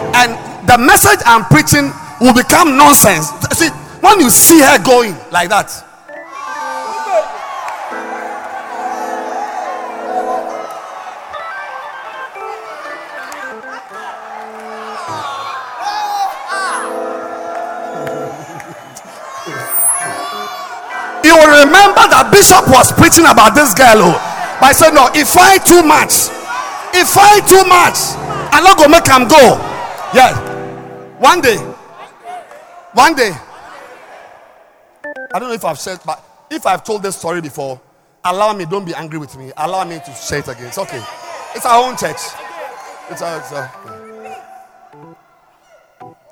and the message I'm preaching will become nonsense. See, when you see her going like that, you will remember that Bishop was preaching about this girl. Oh, but I said, No, if I too much, if I too much, I'm not gonna make him go. Yes. One day. One day. I don't know if I've said, but if I've told this story before, allow me, don't be angry with me. Allow me to say it again. It's okay. It's our own church. It's our, it's our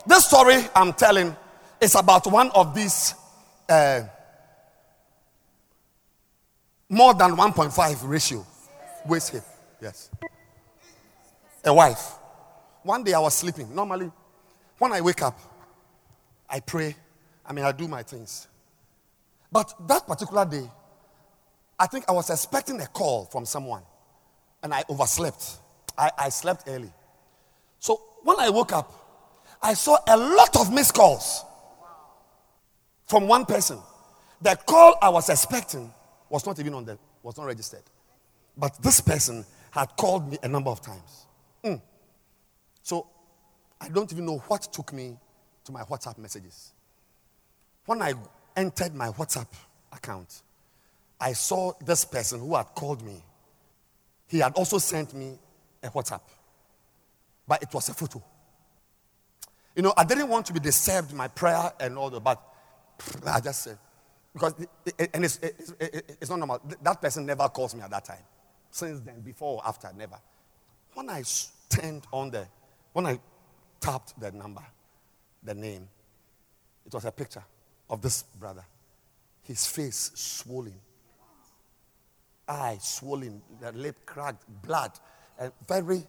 This story I'm telling is about one of these uh, more than 1.5 ratio waist hip. Yes. A wife. One day I was sleeping. Normally, when I wake up, I pray. I mean, I do my things. But that particular day, I think I was expecting a call from someone and I overslept. I, I slept early. So when I woke up, I saw a lot of missed calls from one person. The call I was expecting was not even on the was not registered. But this person had called me a number of times. Mm. So I don't even know what took me to my WhatsApp messages. When I entered my WhatsApp account, I saw this person who had called me. He had also sent me a WhatsApp, but it was a photo. You know, I didn't want to be disturbed my prayer and all that, but I just said, because, and it's, it's, it's not normal. That person never calls me at that time. Since then, before or after, never. When I turned on the, when I tapped the number, the name, it was a picture of this brother. His face swollen, eye swollen, the lip cracked, blood, and very.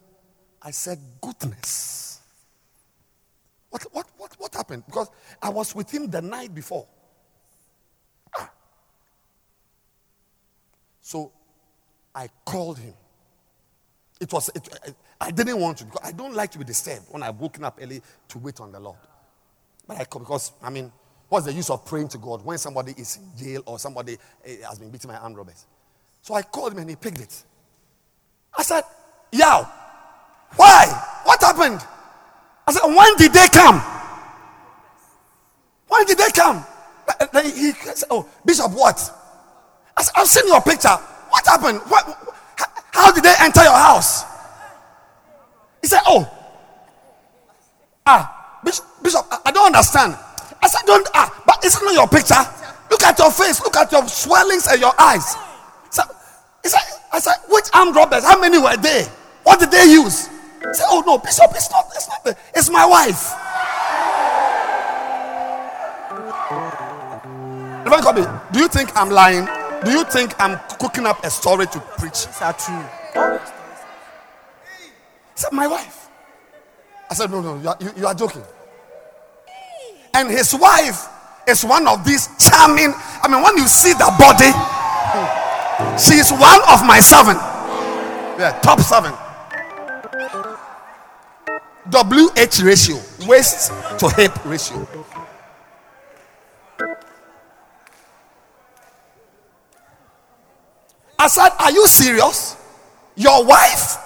I said, goodness. What, what, what, what happened? Because I was with him the night before. So I called him. It was, it, I didn't want to because I don't like to be disturbed when I've woken up early to wait on the Lord. But I called because, I mean, what's the use of praying to God when somebody is in jail or somebody eh, has been beaten by armed robbers? So I called him and he picked it. I said, Yow, why? What happened? I said, When did they come? When did they come? Then he said, Oh, Bishop, what? I I've seen your picture. What happened? What, how did they enter your house? He said, Oh, ah, Bishop, Bishop I don't understand. I said, Don't, ah, but it's not your picture. Look at your face, look at your swellings and your eyes. So, he said, I said, Which armed robbers? How many were they? What did they use? He said, Oh, no, Bishop, it's not, it's not, it's my wife. Do you think I'm lying? Do you think I'm cooking up a story to preach? Is that true? He said, My wife. I said, No, no, you are, you, you are joking. And his wife is one of these charming. I mean, when you see the body, she is one of my seven. Yeah, top seven. WH ratio, waist to hip ratio. I said, Are you serious? Your wife?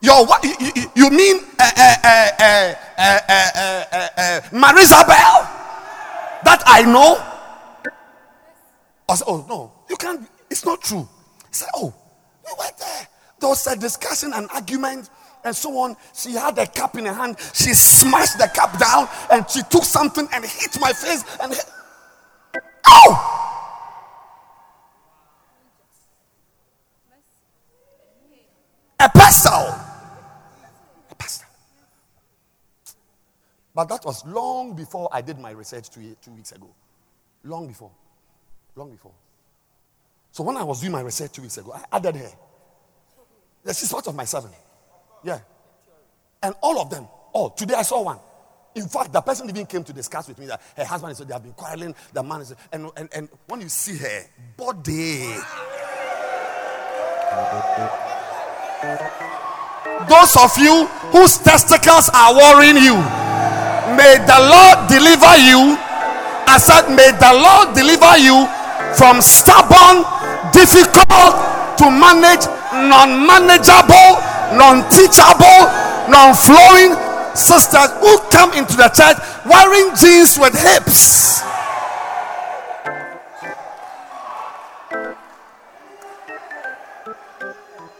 Your wife? You, you, you mean uh, uh, uh, uh, Marisabel? That I know? I said, Oh, no, you can't. It's not true. He said, Oh, we went there. There was a discussion, an argument, and so on. She had a cup in her hand. She smashed the cup down and she took something and hit my face and hit. Oh! A pastor. A pastor. But that was long before I did my research two, two weeks ago. Long before. Long before. So when I was doing my research two weeks ago, I added her. Yeah, she's part of my seven. Yeah. And all of them, oh, today I saw one. In fact, the person even came to discuss with me that her husband is so they have been quarreling. The man is, and, and, and when you see her body, those of you whose testicles are worrying you, may the Lord deliver you. I said, may the Lord deliver you from stubborn, difficult to manage, non manageable, non teachable, non flowing sisters who come into the church wearing jeans with hips.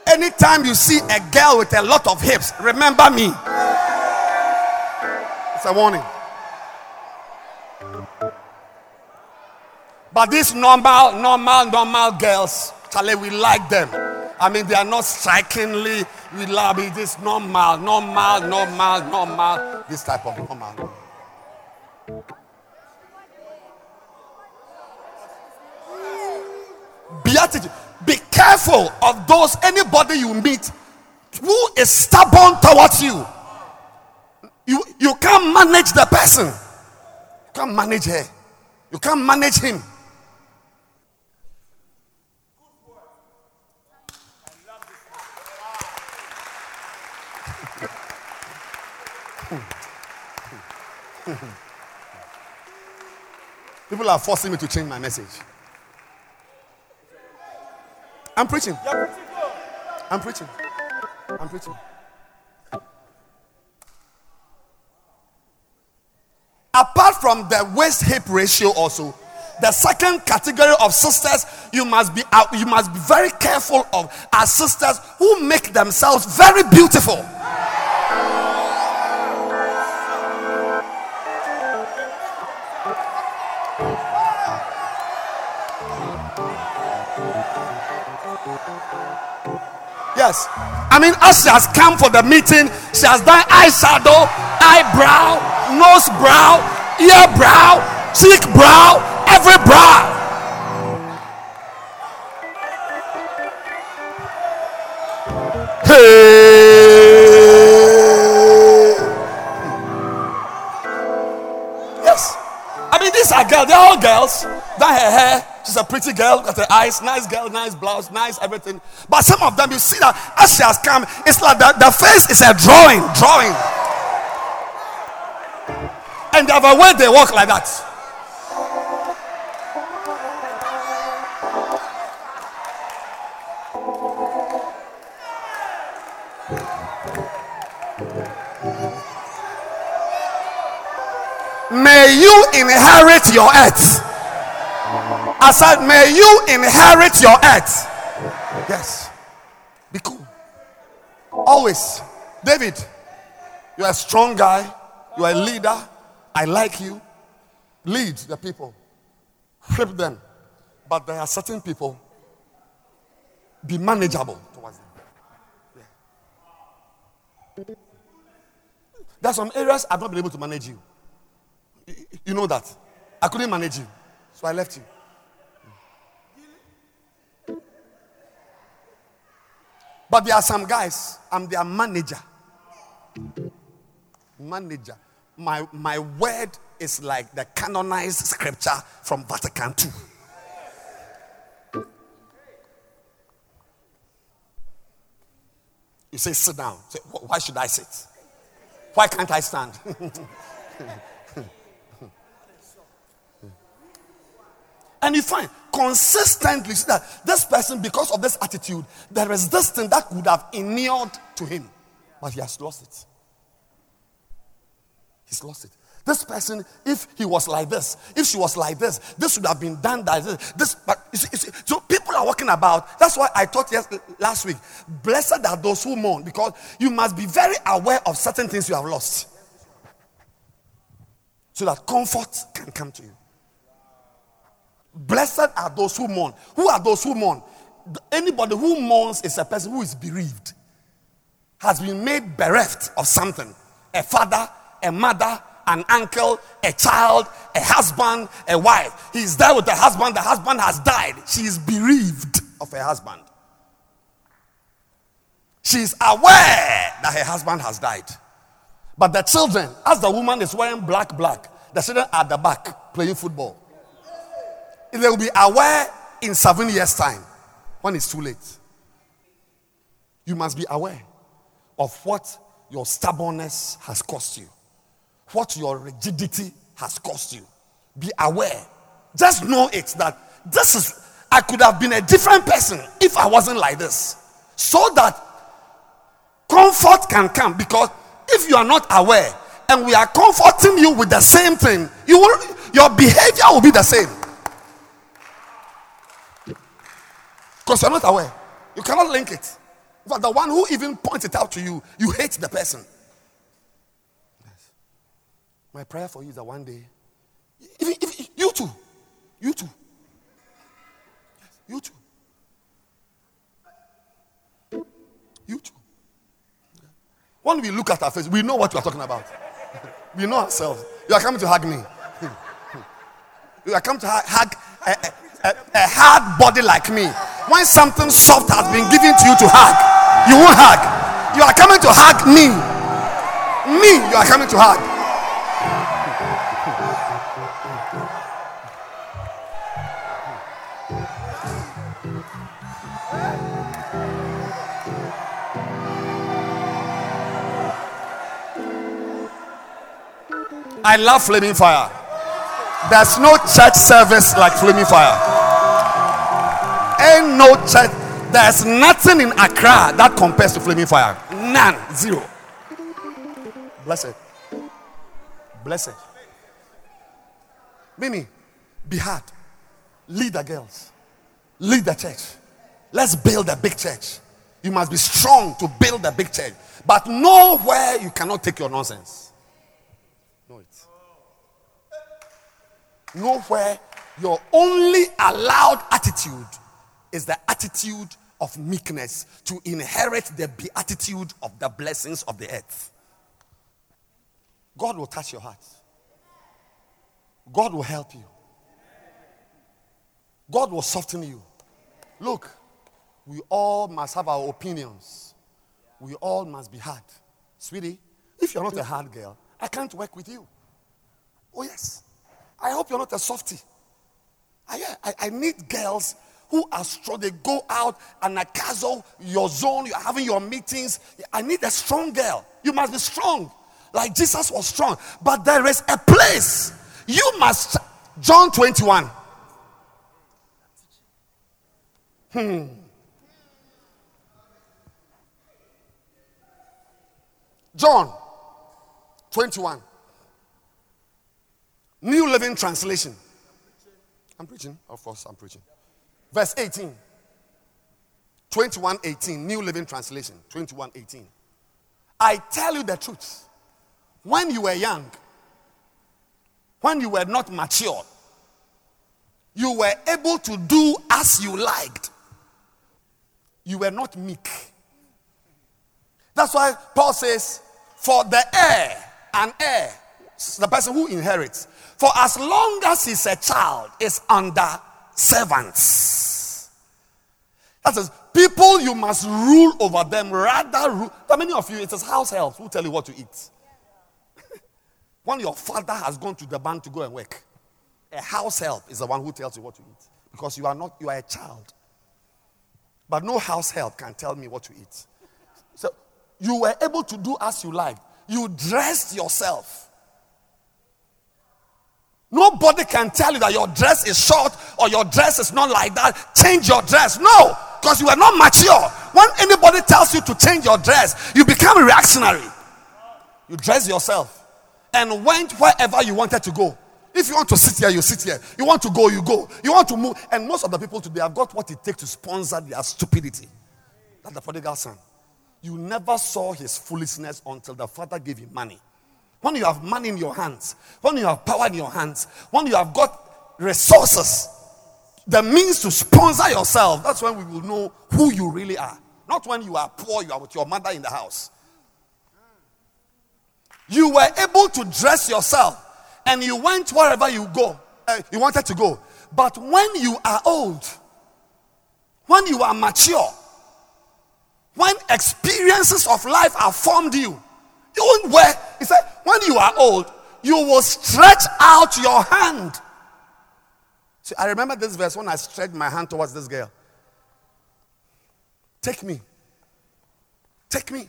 Anytime you see a girl with a lot of hips, remember me. It's a warning. But these normal, normal, normal girls, Charlie, we like them. I mean, they are not strikingly, we love it. This normal, normal, normal, normal. This type of normal. Beatitude. Be careful of those, anybody you meet who is stubborn towards you. You, you can't manage the person, you can't manage her, you can't manage him. People are forcing me to change my message. I'm preaching. I'm preaching. I'm preaching. Apart from the waist hip ratio also, the second category of sisters you must be uh, you must be very careful of are sisters who make themselves very beautiful. Yes. I mean, as she has come for the meeting, she has done eyeshadow, eyebrow, nose brow, ear brow, cheek brow, every brow. Hey. Yes. I mean, these are girls. They're all girls. That her hair. She's a pretty girl. Got her eyes. Nice girl. Nice blouse. Nice everything. But some of them, you see that as she has come, it's like the, the face is a drawing. Drawing. And they have way they walk like that. May you inherit your earth. I said, May you inherit your earth. Yes. Be cool. Always. David, you're a strong guy. You're a leader. I like you. Lead the people, whip them. But there are certain people, be manageable towards them. Yeah. There are some areas I've not been able to manage you. You know that. I couldn't manage you. So I left you. But there are some guys, I'm their manager. Manager. My, my word is like the canonized scripture from Vatican II. You say, sit down. Say, why should I sit? Why can't I stand? And you find consistently see that this person, because of this attitude, there is this thing that would have inured to him, but he has lost it. He's lost it. This person, if he was like this, if she was like this, this would have been done this. this but you see, you see, so people are walking about. That's why I taught yes, last week. Blessed are those who mourn, because you must be very aware of certain things you have lost, so that comfort can come to you. Blessed are those who mourn. Who are those who mourn? Anybody who mourns is a person who is bereaved, has been made bereft of something a father, a mother, an uncle, a child, a husband, a wife. He's there with the husband, the husband has died. She is bereaved of her husband. She is aware that her husband has died. But the children, as the woman is wearing black, black, the children are at the back playing football. They will be aware in seven years' time when it's too late. You must be aware of what your stubbornness has cost you, what your rigidity has cost you. Be aware. Just know it that this is, I could have been a different person if I wasn't like this. So that comfort can come because if you are not aware and we are comforting you with the same thing, you will, your behavior will be the same. Because you're not aware. You cannot link it. But the one who even points it out to you, you hate the person. Yes. My prayer for you is that one day, if, you too, you too, yes, you too, you too. When we look at our face, we know what we are talking about. we know ourselves. You are coming to hug me. you are coming to hug a, a, a hard body like me. When something soft has been given to you to hug, you won't hug. You are coming to hug me. Me, you are coming to hug. I love flaming fire. There's no church service like flaming fire. Ain't no church. There's nothing in Accra that compares to flaming fire. None. Zero. Blessed. Blessed. Meaning, be hard. Lead the girls. Lead the church. Let's build a big church. You must be strong to build a big church. But nowhere you cannot take your nonsense. Know it. Nowhere your only allowed attitude is the attitude of meekness to inherit the beatitude of the blessings of the earth. God will touch your heart. God will help you. God will soften you. Look, we all must have our opinions. We all must be hard. Sweetie, if you're not a hard girl, I can't work with you. Oh, yes. I hope you're not a softie. I, I, I need girls who are strong. They go out and castle, your zone, you're having your meetings. I need a strong girl. You must be strong. Like Jesus was strong. But there is a place. You must. John 21. Hmm. John 21. New Living Translation. I'm preaching. Of course, I'm preaching. Verse 18. 21 18. New Living Translation. 21 18. I tell you the truth. When you were young, when you were not mature, you were able to do as you liked. You were not meek. That's why Paul says, For the heir, an heir, the person who inherits, for as long as he's a child, is under servants. That says, people you must rule over them rather. How many of you, it is house helps who tell you what to eat. when your father has gone to the bank to go and work, a house help is the one who tells you what to eat. Because you are not, you are a child. But no house help can tell me what to eat. So you were able to do as you like. You dressed yourself. Nobody can tell you that your dress is short or your dress is not like that. Change your dress. No, because you are not mature. When anybody tells you to change your dress, you become a reactionary. You dress yourself and went wherever you wanted to go. If you want to sit here, you sit here. You want to go, you go. You want to move. And most of the people today have got what it takes to sponsor their stupidity. That's the prodigal son. You never saw his foolishness until the father gave him money. When you have money in your hands, when you have power in your hands, when you have got resources, the means to sponsor yourself, that's when we will know who you really are. Not when you are poor, you are with your mother in the house. You were able to dress yourself and you went wherever you go, uh, you wanted to go. But when you are old, when you are mature, when experiences of life have formed you, won't wear, he said, when you are old, you will stretch out your hand. See, I remember this verse when I stretched my hand towards this girl. Take me. Take me.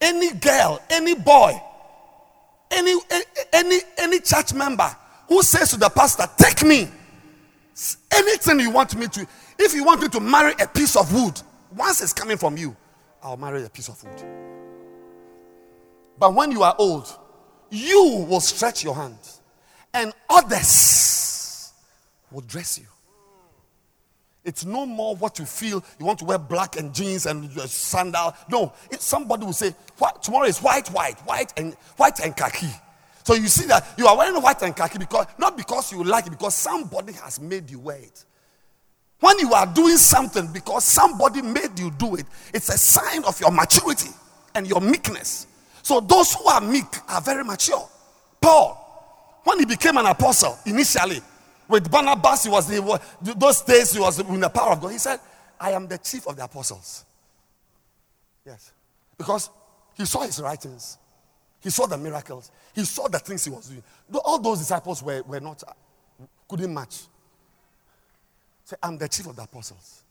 Any girl, any boy, any, any, any church member who says to the pastor, Take me. Anything you want me to, if you want me to marry a piece of wood, once it's coming from you, I'll marry a piece of wood. But when you are old, you will stretch your hand, and others will dress you. It's no more what you feel. You want to wear black and jeans and sandal. No, somebody will say, tomorrow is white, white, white and white and khaki. So you see that you are wearing white and khaki because not because you like it, because somebody has made you wear it. When you are doing something because somebody made you do it, it's a sign of your maturity and your meekness. So those who are meek are very mature. Paul, when he became an apostle initially, with Barnabas, he was the, those days he was in the power of God. He said, I am the chief of the apostles. Yes. Because he saw his writings, he saw the miracles, he saw the things he was doing. All those disciples were, were not, uh, couldn't match. Say, I'm the chief of the apostles.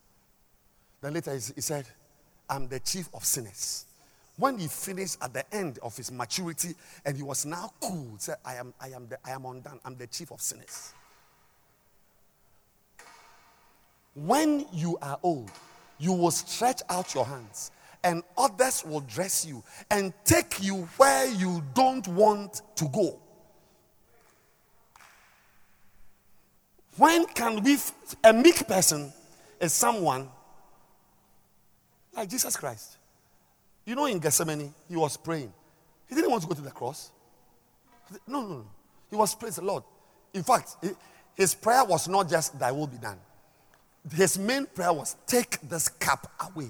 Then later he said, I'm the chief of sinners. When he finished at the end of his maturity and he was now cool, said, I am, I am, the, I am undone. I'm the chief of sinners. When you are old, you will stretch out your hands and others will dress you and take you where you don't want to go. When can we, f- a meek person is someone like Jesus Christ. You know, in Gethsemane, he was praying. He didn't want to go to the cross. No, no, no. He was praying the Lord. In fact, his prayer was not just thy will be done. His main prayer was take this cup away.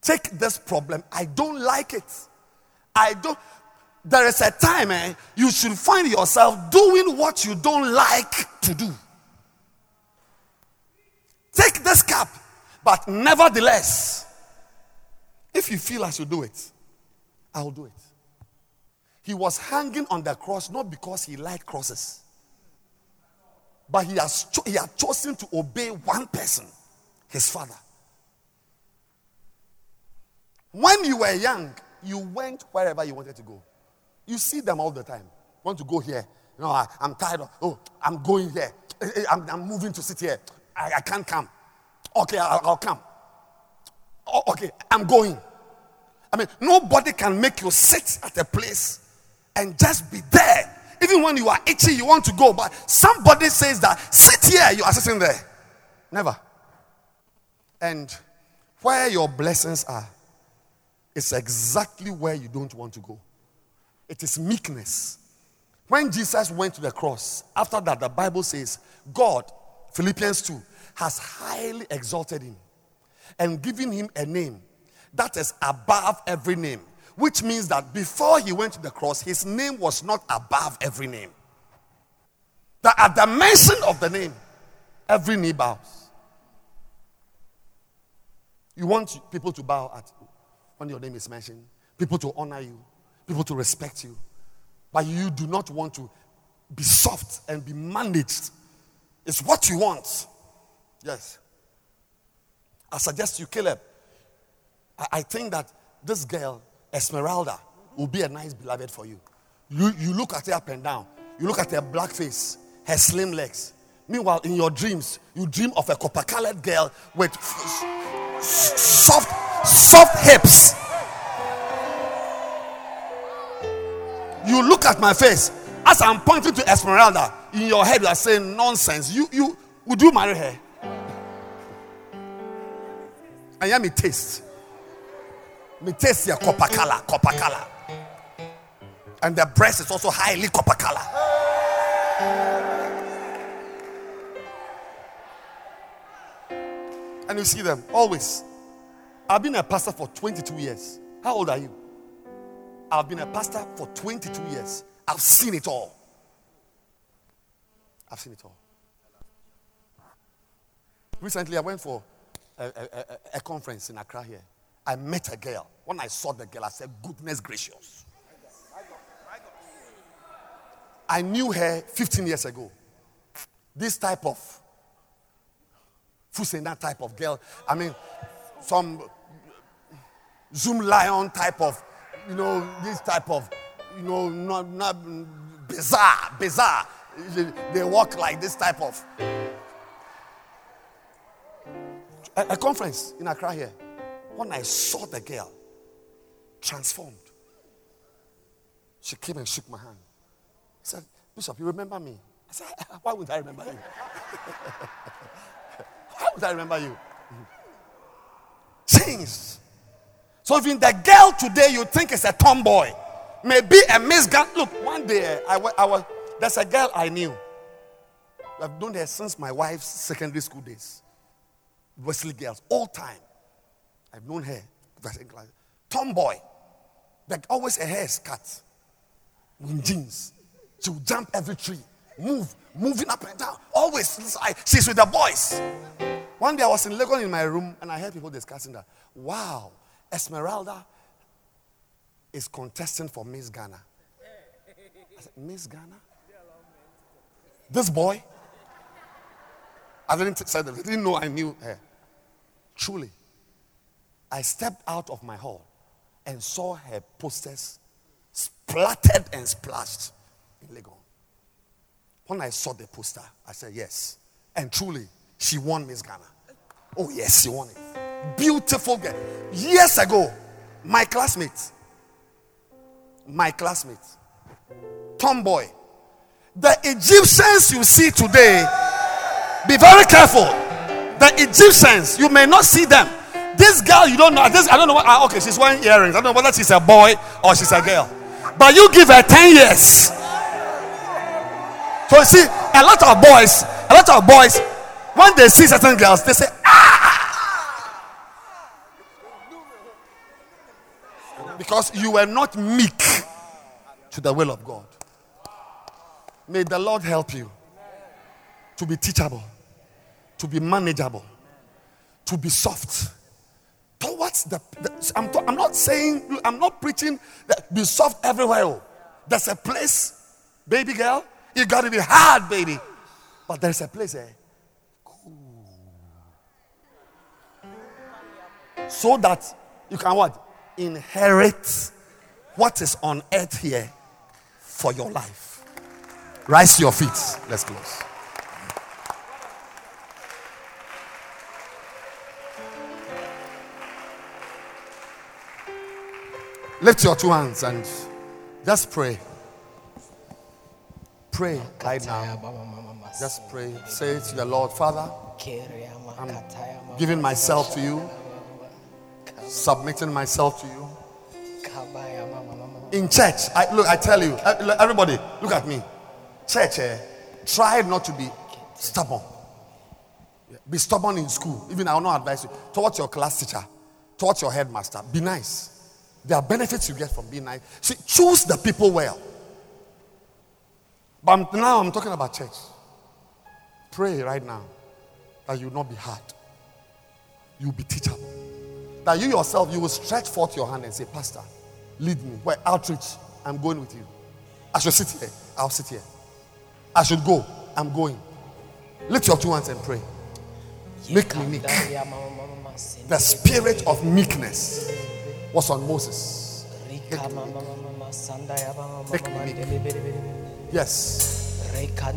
Take this problem. I don't like it. I don't. There is a time eh, you should find yourself doing what you don't like to do. Take this cup. But nevertheless, if you feel I should do it, I'll do it. He was hanging on the cross not because he liked crosses, but he, has cho- he had chosen to obey one person, his father. When you were young, you went wherever you wanted to go. You see them all the time. Want to go here? No, I, am tired of, oh, I'm going here. Eh, eh, I'm, I'm moving to sit here. I, I can't come. Okay, I'll, I'll come. Oh, okay, I'm going. I mean, nobody can make you sit at a place and just be there. Even when you are itchy, you want to go, but somebody says that sit here, you are sitting there. Never. And where your blessings are, it's exactly where you don't want to go. It is meekness. When Jesus went to the cross, after that, the Bible says, God, Philippians 2, has highly exalted him and given him a name that is above every name, which means that before he went to the cross, his name was not above every name. That at the mention of the name, every knee bows. You want people to bow at when your name is mentioned, people to honor you, people to respect you, but you do not want to be soft and be managed. It's what you want. Yes. I suggest you, Caleb. I, I think that this girl, Esmeralda, will be a nice beloved for you. You, you look at her up and down. You look at her black face, her slim legs. Meanwhile, in your dreams, you dream of a copper colored girl with soft, soft hips. You look at my face as I'm pointing to Esmeralda. In your head, you are saying nonsense. You, you, would you marry her? And yeah, me taste. Your copper color, copper color. And the breast is also highly copper color. And you see them always. I've been a pastor for 22 years. How old are you? I've been a pastor for 22 years. I've seen it all. I've seen it all. Recently, I went for a, a, a, a conference in Accra here. I met a girl. When I saw the girl, I said, Goodness gracious. I knew her 15 years ago. This type of Fusena type of girl. I mean, some Zoom lion type of, you know, this type of, you know, not, not bizarre, bizarre. They, walk like this type of. A, a conference in Accra here. When I saw the girl, transformed. She came and shook my hand. said, Bishop, you remember me? I said, Why would I remember you? Why would I remember you? Changed. So even the girl today you think is a tomboy, maybe a misguided. Look, one day I, I was there's a girl I knew. I've known her since my wife's secondary school days. Wesley girls, all time. I've known her. Tomboy. Like always her hair is cut. With jeans. She will jump every tree. Move. Moving up and down. Always. She's with the boys. One day I was in Lagos in my room and I heard people discussing that. Wow, Esmeralda is contesting for Miss Ghana. I said, Miss Ghana? This boy? I didn't say that. I didn't know I knew her. Truly. I stepped out of my hall and saw her posters splattered and splashed in Lagos. When I saw the poster, I said, Yes. And truly, she won Miss Ghana. Oh, yes, she won it. Beautiful girl. Years ago, my classmate, my classmate, tomboy, the Egyptians you see today Be very careful. The Egyptians, you may not see them. This girl, you don't know. This I don't know what. ah, okay, she's wearing earrings. I don't know whether she's a boy or she's a girl. But you give her ten years. So you see, a lot of boys, a lot of boys, when they see certain girls, they say, ah, because you were not meek to the will of God. May the Lord help you to be teachable, to be manageable, to be soft. Towards the, the- I'm, to- I'm not saying, I'm not preaching that be soft everywhere. oh. There's a place, baby girl, you got to be hard, baby. But there's a place, eh? So that you can what? Inherit what is on earth here for your life. Rise to your feet. Let's close. Lift your two hands and just pray. Pray right now. Just pray. Say to the Lord, Father, I'm giving myself to you, submitting myself to you. In church, I, look, I tell you, uh, everybody, look at me. Church, eh, try not to be stubborn. Be stubborn in school. Even I will not advise you. Towards your class teacher, towards your headmaster, be nice. There are benefits you get from being nice. See, choose the people well. But I'm- now I'm talking about church. Pray right now that you will not be hard. You will be teachable. That you yourself, you will stretch forth your hand and say, Pastor, lead me. Where outreach, I'm going with you. I should sit here. I'll sit here. I should go. I'm going. Lift your two hands and pray. Make me meek. The spirit of meekness was on Moses. Yes.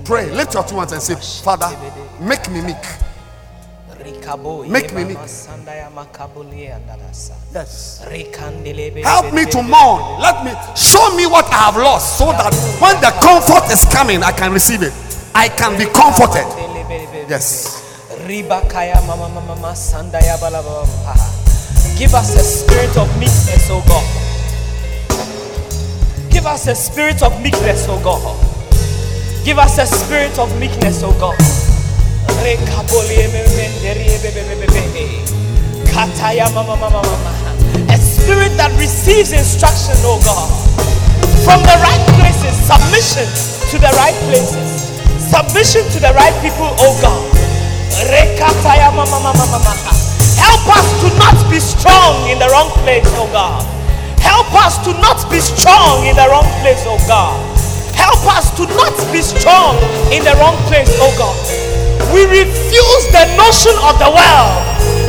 Pray. Lift your two hands and say, Father, make me meek. Make me meek. Yes. Help me to mourn. Let me show me what I have lost so that when the comfort is coming, I can receive it. I can be comforted. Yes. Give us a spirit of meekness, oh God. Give us a spirit of meekness, oh God. Give us a spirit of meekness, oh God. A spirit that receives instruction, oh God. From the right places, submission to the right places, submission to the right people, oh God. Help us to not be strong in the wrong place, oh God. Help us to not be strong in the wrong place, oh God. Help us to not be strong in the wrong place, oh God. We refuse the notion of the world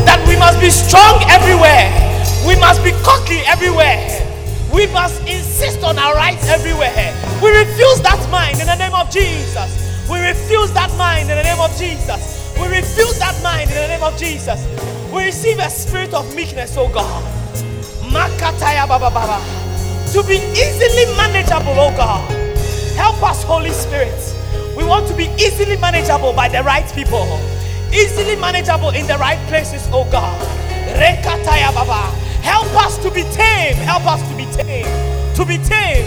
that we must be strong everywhere. We must be cocky everywhere. We must insist on our rights everywhere. We refuse that mind in the name of Jesus. We refuse that mind in the name of Jesus. We refuse that mind in the name of Jesus. We receive a spirit of meekness, oh God. Baba baba. To be easily manageable, oh God. Help us, Holy Spirit. We want to be easily manageable by the right people. Easily manageable in the right places, oh God. Rekataya baba. Help us to be tame. Help us to be tame. To be tame.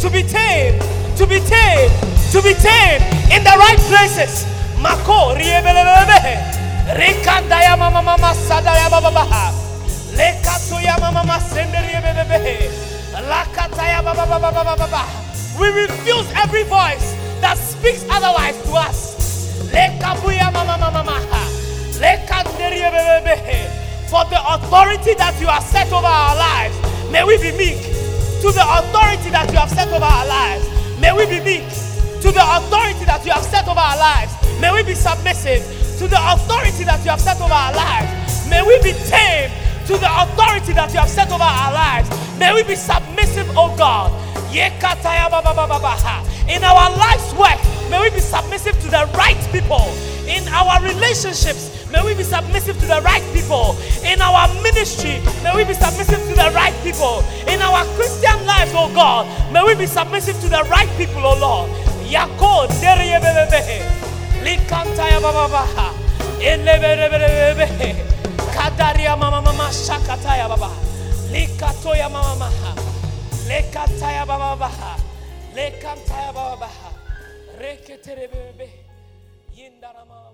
To be tame. To be tame. To be tame in the right places. Mako riebelebebe. Mama mama sadaya baba mama mama senderi bebebe. Lakataya baba baba baba baba. We refuse every voice that speaks otherwise to us. Mama mama. For the authority that you have set over our lives, may we be meek. To the authority that you have set over our lives, may we be meek. To the authority that you have set over our lives, may we be submissive. To the authority that you have set over our lives, may we be tame. To the authority that you have set over our lives, may we be submissive, oh God. In our life's work, may we be submissive to the right people. In our relationships, may we be submissive to the right people. In our ministry, may we be submissive to the right people. In our Christian lives, oh God, may we be submissive to the right people, oh Lord. Dereyebebebe. Lekantaya baba baha. Eleberebe. Kadaria mama mama shakataya baba. Likatoya mama maha. Lekataya baba baha. Lekantaya baba baha. Reketerebebe. Yindara mama